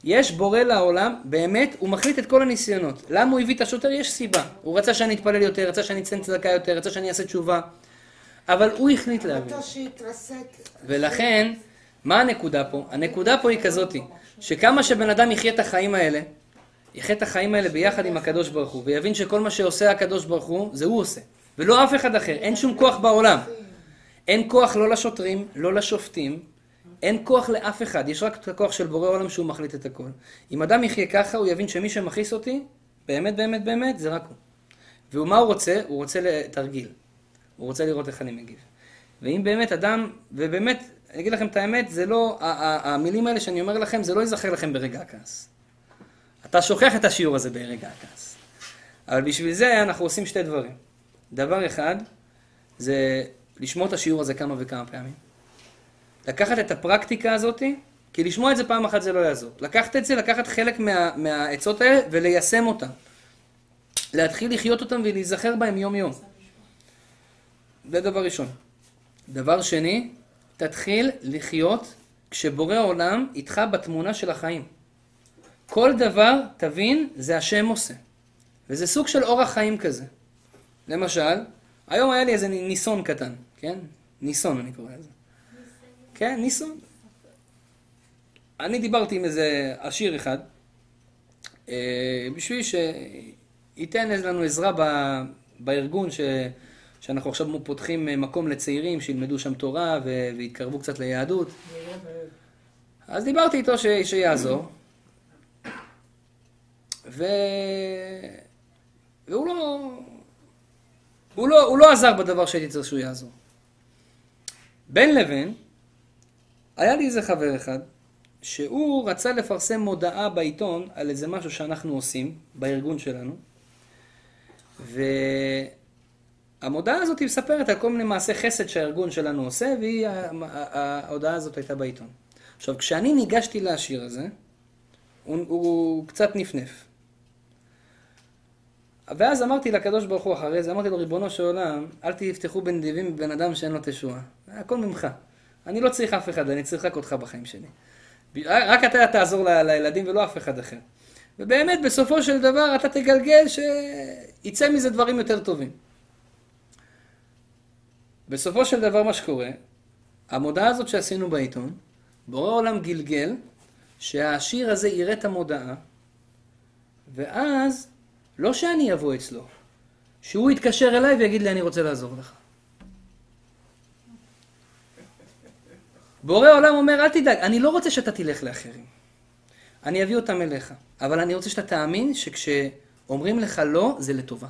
יש בורא לעולם, באמת, הוא מחליט את כל הניסיונות. למה הוא הביא את השוטר? יש סיבה. הוא רצה שאני אתפלל יותר, רצה שאני אתן צדקה יותר, רצה שאני אעשה תשובה. אבל הוא החליט להביא. ולכן, מה הנקודה פה? הנקודה פה היא כזאתי, שכמה שבן אדם יחיה את החיים האלה, יחיה את החיים האלה ביחד עם הקדוש ברוך הוא, ויבין שכל מה שעושה הקדוש ברוך הוא, זה הוא עושה. ולא אף אחד אחר. אין שום כוח בעולם. אין כוח לא לשוטרים, לא לשופטים, אין כוח לאף אחד, יש רק את הכוח של בורא עולם שהוא מחליט את הכל. אם אדם יחיה ככה, הוא יבין שמי שמכעיס אותי, באמת באמת באמת, זה רק הוא. ומה הוא רוצה? הוא רוצה לתרגיל. הוא רוצה לראות איך אני מגיב. ואם באמת אדם, ובאמת, אני אגיד לכם את האמת, זה לא, המילים האלה שאני אומר לכם, זה לא ייזכר לכם ברגע הכעס. אתה שוכח את השיעור הזה ברגע הכעס. אבל בשביל זה אנחנו עושים שתי דברים. דבר אחד, זה לשמוע את השיעור הזה כמה וכמה פעמים. לקחת את הפרקטיקה הזאת, כי לשמוע את זה פעם אחת זה לא יעזור. לקחת את זה, לקחת חלק מה, מהעצות האלה וליישם אותן. להתחיל לחיות אותן ולהיזכר בהן יום יום. זה דבר ראשון. דבר שני, תתחיל לחיות כשבורא עולם איתך בתמונה של החיים. כל דבר, תבין, זה השם עושה. וזה סוג של אורח חיים כזה. למשל, היום היה לי איזה ניסון קטן, כן? ניסון אני קורא לזה. כן, ניסון. אני דיברתי עם איזה עשיר אחד, אה, בשביל שייתן לנו עזרה ב, בארגון ש, שאנחנו עכשיו פותחים מקום לצעירים שילמדו שם תורה ויתקרבו קצת ליהדות. אז דיברתי איתו ש, שיעזור. ו... והוא לא... הוא לא, הוא לא עזר בדבר שהייתי צריך שהוא יעזור. בין לבין, היה לי איזה חבר אחד, שהוא רצה לפרסם מודעה בעיתון על איזה משהו שאנחנו עושים, בארגון שלנו, והמודעה הזאת היא מספרת על כל מיני מעשי חסד שהארגון שלנו עושה, וההודעה הזאת הייתה בעיתון. עכשיו, כשאני ניגשתי לשיר הזה, הוא, הוא קצת נפנף. ואז אמרתי לקדוש ברוך הוא אחרי זה, אמרתי לו, ריבונו של עולם, אל תפתחו בנדיבים בבן אדם שאין לו תשועה. הכל ממך. אני לא צריך אף אחד, אני צריך רק אותך בחיים שלי. רק אתה תעזור ל- לילדים ולא אף אחד אחר. ובאמת, בסופו של דבר, אתה תגלגל שיצא מזה דברים יותר טובים. בסופו של דבר, מה שקורה, המודעה הזאת שעשינו בעיתון, בורא עולם גלגל שהעשיר הזה יראה את המודעה, ואז לא שאני אבוא אצלו, שהוא יתקשר אליי ויגיד לי, אני רוצה לעזור לך. בורא עולם אומר, אל תדאג, אני לא רוצה שאתה תלך לאחרים. אני אביא אותם אליך. אבל אני רוצה שאתה תאמין שכשאומרים לך לא, זה לטובה.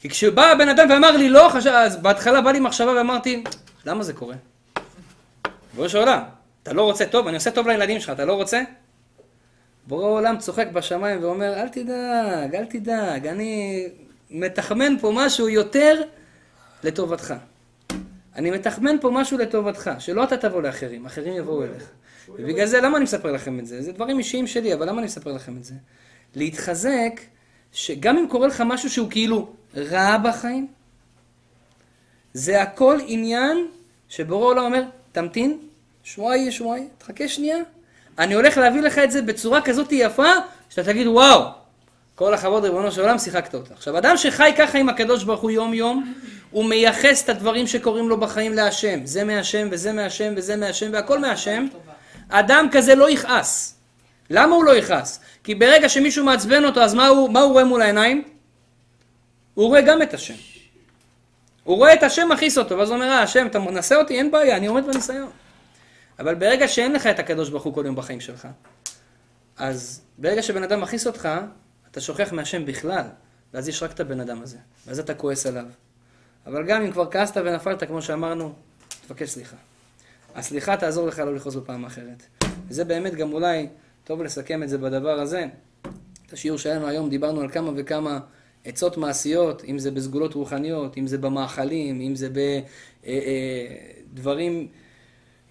כי כשבא הבן אדם ואמר לי לא, חשב, אז בהתחלה בא לי מחשבה ואמרתי, למה זה קורה? בורא של עולם, אתה לא רוצה טוב, אני עושה טוב לילדים שלך, אתה לא רוצה? בורא עולם צוחק בשמיים ואומר, אל תדאג, אל תדאג, אני מתחמן פה משהו יותר לטובתך. אני מתחמן פה משהו לטובתך, שלא אתה תבוא לאחרים, אחרים יבואו אליך. ובגלל זה, למה אני מספר לכם את זה? זה דברים אישיים שלי, אבל למה אני מספר לכם את זה? להתחזק, שגם אם קורה לך משהו שהוא כאילו רע בחיים, זה הכל עניין שבורא עולם אומר, תמתין, שבועי שבועי, תחכה שנייה, אני הולך להביא לך את זה בצורה כזאת יפה, שאתה תגיד, וואו, כל הכבוד ריבונו של עולם, שיחקת אותה. עכשיו, אדם שחי ככה עם הקדוש ברוך הוא יום יום, הוא מייחס את הדברים שקורים לו בחיים להשם. זה מהשם, וזה מהשם, וזה מהשם, והכל מהשם. אדם כזה לא יכעס. למה הוא לא יכעס? כי ברגע שמישהו מעצבן אותו, אז מה הוא, מה הוא רואה מול העיניים? הוא רואה גם את השם. הוא רואה את השם מכעיס אותו, ואז הוא אומר, אה, השם, אתה מנסה אותי? אין בעיה, אני עומד בניסיון. אבל ברגע שאין לך את הקדוש ברוך הוא כל יום בחיים שלך, אז ברגע שבן אדם מכעיס אותך, אתה שוכח מהשם בכלל, ואז יש רק את הבן אדם הזה, ואז אתה כועס עליו. אבל גם אם כבר כעסת ונפלת, כמו שאמרנו, תבקש סליחה. הסליחה תעזור לך לא לכעוס בפעם אחרת. וזה באמת גם אולי טוב לסכם את זה בדבר הזה. את השיעור שלנו היום דיברנו על כמה וכמה עצות מעשיות, אם זה בסגולות רוחניות, אם זה במאכלים, אם זה בדברים... אה, אה,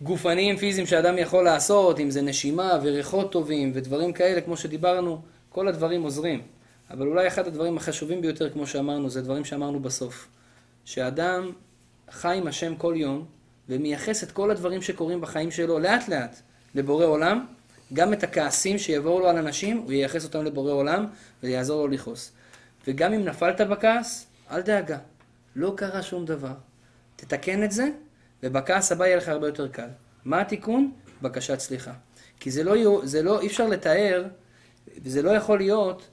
גופניים פיזיים שאדם יכול לעשות, אם זה נשימה וריחות טובים ודברים כאלה, כמו שדיברנו, כל הדברים עוזרים. אבל אולי אחד הדברים החשובים ביותר, כמו שאמרנו, זה דברים שאמרנו בסוף. שאדם חי עם השם כל יום, ומייחס את כל הדברים שקורים בחיים שלו לאט לאט לבורא עולם, גם את הכעסים שיבואו לו על אנשים, הוא ייחס אותם לבורא עולם, ויעזור לו לכעוס. וגם אם נפלת בכעס, אל דאגה, לא קרה שום דבר. תתקן את זה, ובכעס הבא יהיה לך הרבה יותר קל. מה התיקון? בקשת סליחה. כי זה לא, זה לא, אי אפשר לתאר, וזה לא יכול להיות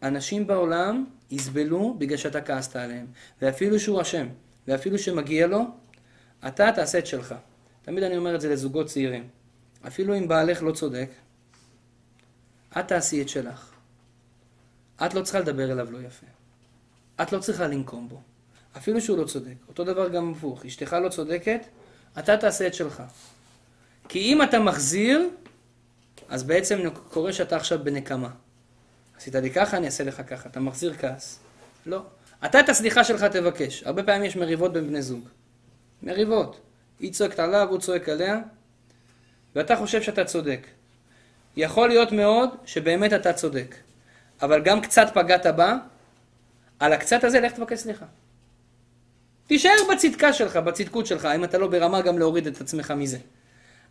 שאנשים בעולם יסבלו בגלל שאתה כעסת עליהם. ואפילו שהוא אשם, ואפילו שמגיע לו, אתה תעשה את שלך. תמיד אני אומר את זה לזוגות צעירים. אפילו אם בעלך לא צודק, את תעשי את שלך. את לא צריכה לדבר אליו לא יפה. את לא צריכה לנקום בו. אפילו שהוא לא צודק. אותו דבר גם הפוך. אשתך לא צודקת, אתה תעשה את שלך. כי אם אתה מחזיר, אז בעצם קורה שאתה עכשיו בנקמה. עשית לי ככה, אני אעשה לך ככה. אתה מחזיר כעס. לא. אתה את הסליחה שלך תבקש. הרבה פעמים יש מריבות בין בני זוג. מריבות. היא צועקת עליו, הוא צועק עליה, ואתה חושב שאתה צודק. יכול להיות מאוד שבאמת אתה צודק. אבל גם קצת פגעת בה, על הקצת הזה לך תבקש סליחה. תישאר בצדקה שלך, בצדקות שלך, אם אתה לא ברמה גם להוריד את עצמך מזה.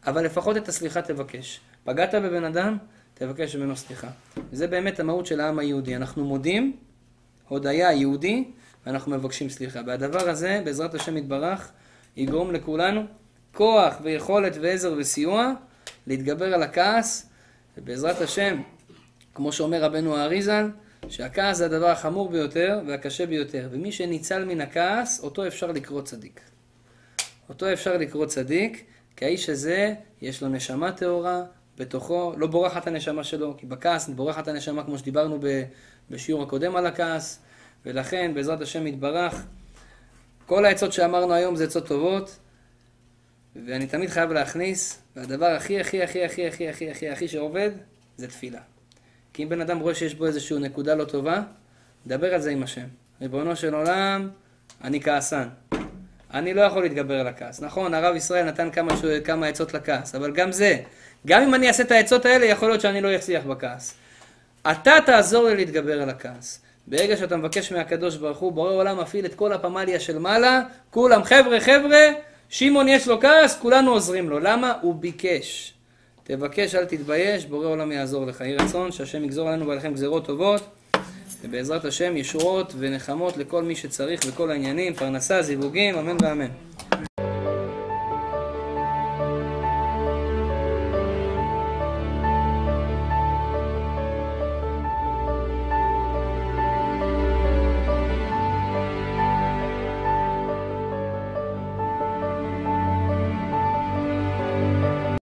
אבל לפחות את הסליחה תבקש. פגעת בבן אדם, תבקש ממנו סליחה. זה באמת המהות של העם היהודי. אנחנו מודים, הודיה יהודי, ואנחנו מבקשים סליחה. והדבר הזה, בעזרת השם יתברך, יגרום לכולנו כוח ויכולת ועזר וסיוע להתגבר על הכעס, ובעזרת השם, כמו שאומר רבנו האריזל, שהכעס זה הדבר החמור ביותר והקשה ביותר, ומי שניצל מן הכעס, אותו אפשר לקרוא צדיק. אותו אפשר לקרוא צדיק, כי האיש הזה, יש לו נשמה טהורה, בתוכו, לא בורחת הנשמה שלו, כי בכעס בורחת הנשמה, כמו שדיברנו בשיעור הקודם על הכעס, ולכן, בעזרת השם יתברך, כל העצות שאמרנו היום זה עצות טובות, ואני תמיד חייב להכניס, והדבר הכי הכי הכי הכי הכי הכי הכי הכי שעובד, זה תפילה. כי אם בן אדם רואה שיש בו איזושהי נקודה לא טובה, דבר על זה עם השם. ריבונו של עולם, אני כעסן. אני לא יכול להתגבר על הכעס. נכון, הרב ישראל נתן כמה, כמה עצות לכעס, אבל גם זה, גם אם אני אעשה את העצות האלה, יכול להיות שאני לא אצליח בכעס. אתה תעזור לי להתגבר על הכעס. ברגע שאתה מבקש מהקדוש ברוך הוא, בורא עולם מפעיל את כל הפמליה של מעלה, כולם חבר'ה חבר'ה, שמעון יש לו כעס, כולנו עוזרים לו. למה? הוא ביקש. תבקש, אל תתבייש, בורא עולם יעזור לך. יהי רצון שהשם יגזור עלינו ועליכם גזירות טובות, ובעזרת השם ישועות ונחמות לכל מי שצריך בכל העניינים, פרנסה, זיווגים, אמן ואמן.